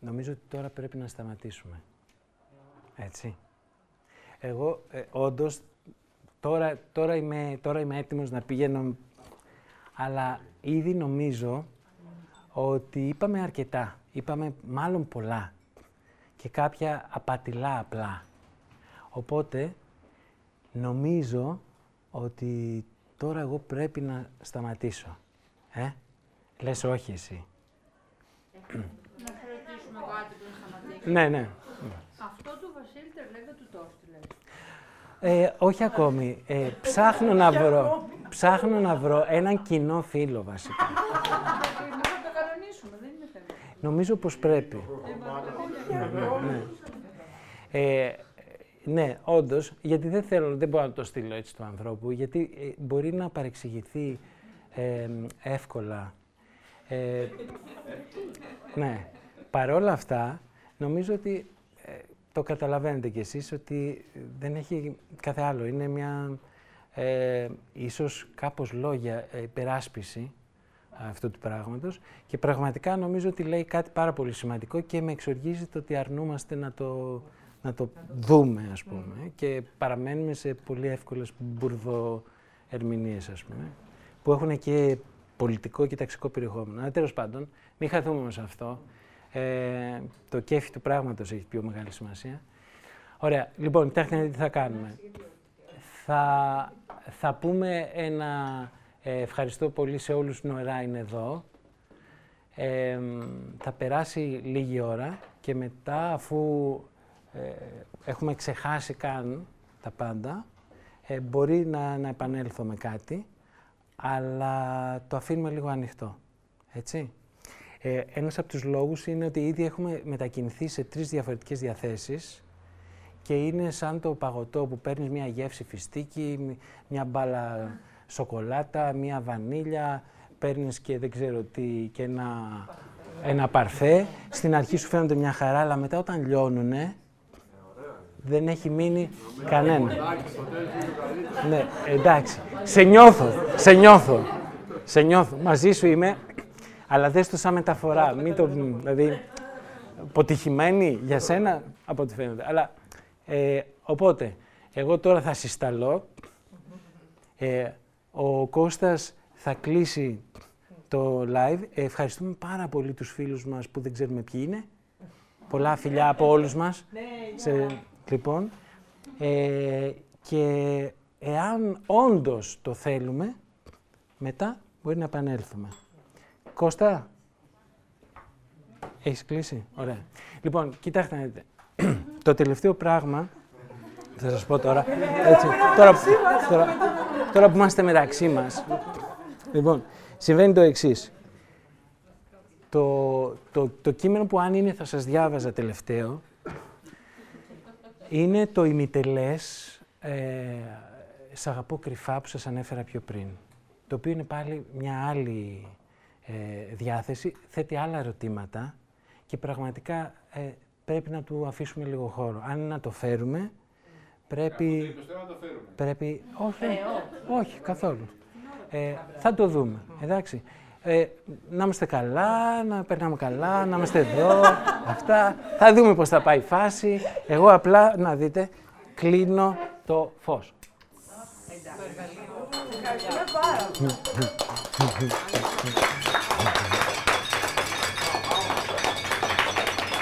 νομίζω ότι τώρα πρέπει να σταματήσουμε. Έτσι. Εγώ, ε, όντως, τώρα, τώρα, είμαι, τώρα είμαι έτοιμος να πηγαίνω, αλλά ήδη νομίζω ότι είπαμε αρκετά. Είπαμε μάλλον πολλά και κάποια απατηλά απλά. Οπότε, νομίζω ότι τώρα εγώ πρέπει να σταματήσω. Ε, λες όχι εσύ. Να ρωτήσουμε κάτι πριν σταματήσεις. Ναι, ναι. Αυτό του Βασίλη Τερλέγκα του Τόστη, λέει. Ε, όχι ακόμη. Ε, ψάχνω να βρω, ψάχνω να βρω έναν κοινό φίλο βασικά. Μπορούμε να το κανονίσουμε, δεν είναι θέμα. Νομίζω πως πρέπει. ναι. Ε, ναι, όντως, γιατί δεν θέλω, δεν μπορώ να το στείλω έτσι του ανθρώπου, γιατί ε, μπορεί να παρεξηγηθεί ε, εύκολα. Ε, ναι. Παρόλα αυτά, νομίζω ότι ε, το καταλαβαίνετε κι εσείς ότι δεν έχει κάθε άλλο. Είναι μια, ε, ίσως κάπως λόγια, ε, υπεράσπιση αυτού του πράγματος και πραγματικά νομίζω ότι λέει κάτι πάρα πολύ σημαντικό και με εξοργίζει το ότι αρνούμαστε να το, να το δούμε, ας πούμε, και παραμένουμε σε πολύ εύκολες μπουρδοερμηνίες, ας πούμε, που έχουν και πολιτικό και ταξικό περιεχόμενο. Αλλά τέλος πάντων, μην χαθούμε όμως αυτό. Ε, το κέφι του πράγματος έχει πιο μεγάλη σημασία. Ωραία. Λοιπόν, κοιτάξτε τι θα κάνουμε. Θα, θα πούμε ένα ε, ευχαριστώ πολύ σε όλους που νωρά είναι εδώ. Ε, θα περάσει λίγη ώρα και μετά αφού ε, έχουμε ξεχάσει καν τα πάντα, ε, μπορεί να, να επανέλθω με κάτι, αλλά το αφήνουμε λίγο ανοιχτό. Έτσι. Ε, ένας από τους λόγους είναι ότι ήδη έχουμε μετακινηθεί σε τρεις διαφορετικές διαθέσεις και είναι σαν το παγωτό που παίρνεις μια γεύση φιστίκι, μ- μια μπάλα σοκολάτα, μια βανίλια, παίρνεις και δεν ξέρω τι, και ένα, ένα παρφέ. Στην αρχή σου φαίνονται μια χαρά, αλλά μετά όταν λιώνουνε, δεν έχει μείνει κανένα. Ναι, εντάξει. Σε νιώθω, σε νιώθω. Σε νιώθω. Μαζί σου είμαι, αλλά δες το σαν μεταφορά. Μην το, δηλαδή, αποτυχημένη για σένα, από ό,τι φαίνεται. Αλλά, ε, οπότε, εγώ τώρα θα συσταλώ. Ε, ο Κώστας θα κλείσει το live. Ε, ευχαριστούμε πάρα πολύ τους φίλους μας που δεν ξέρουμε ποιοι είναι. Πολλά φιλιά από όλους μας. Σε, λοιπόν, ε, και εάν όντως το θέλουμε, μετά μπορεί να επανέλθουμε. Κώστα, έχεις κλείσει; Ωραία. Λοιπόν, κοιτάξτε να δείτε. το τελευταίο πράγμα, θα σας πω τώρα, έτσι, τώρα, τώρα, τώρα που είμαστε μεταξύ μας, λοιπόν, συμβαίνει το εξής. Το, το, το κείμενο που αν είναι θα σας διάβαζα τελευταίο, είναι το ημιτελές ε, «Σ' αγαπώ κρυφά» που σας ανέφερα πιο πριν. Το οποίο είναι πάλι μια άλλη ε, διάθεση, θέτει άλλα ερωτήματα και πραγματικά ε, πρέπει να του αφήσουμε λίγο χώρο. Αν είναι να το φέρουμε, πρέπει... Πρέπει... Όχι, όχι, καθόλου. Ε, θα το δούμε, εντάξει. Ε, να είμαστε καλά, να περνάμε καλά, να είμαστε εδώ, αυτά. Θα δούμε πώς θα πάει η φάση. Εγώ απλά, να δείτε, κλείνω το φως.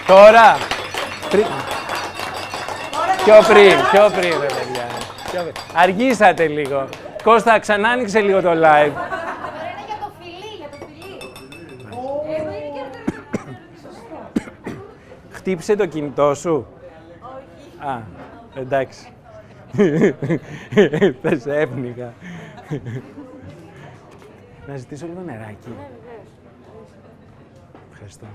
Τώρα, πρι... πιο πριν, πιο πριν, ρε παιδιά. Πιο πριν. Αργήσατε λίγο. Κώστα, ξανά άνοιξε λίγο το live. Τώρα είναι για το φιλί, για το φιλί. Εδώ είναι και Χτύπησε το κινητό σου; Όχι. Α, εντάξει. Θα σε έπνιγα. Να ζητήσω λίγο νεράκι. Ευχαριστώ.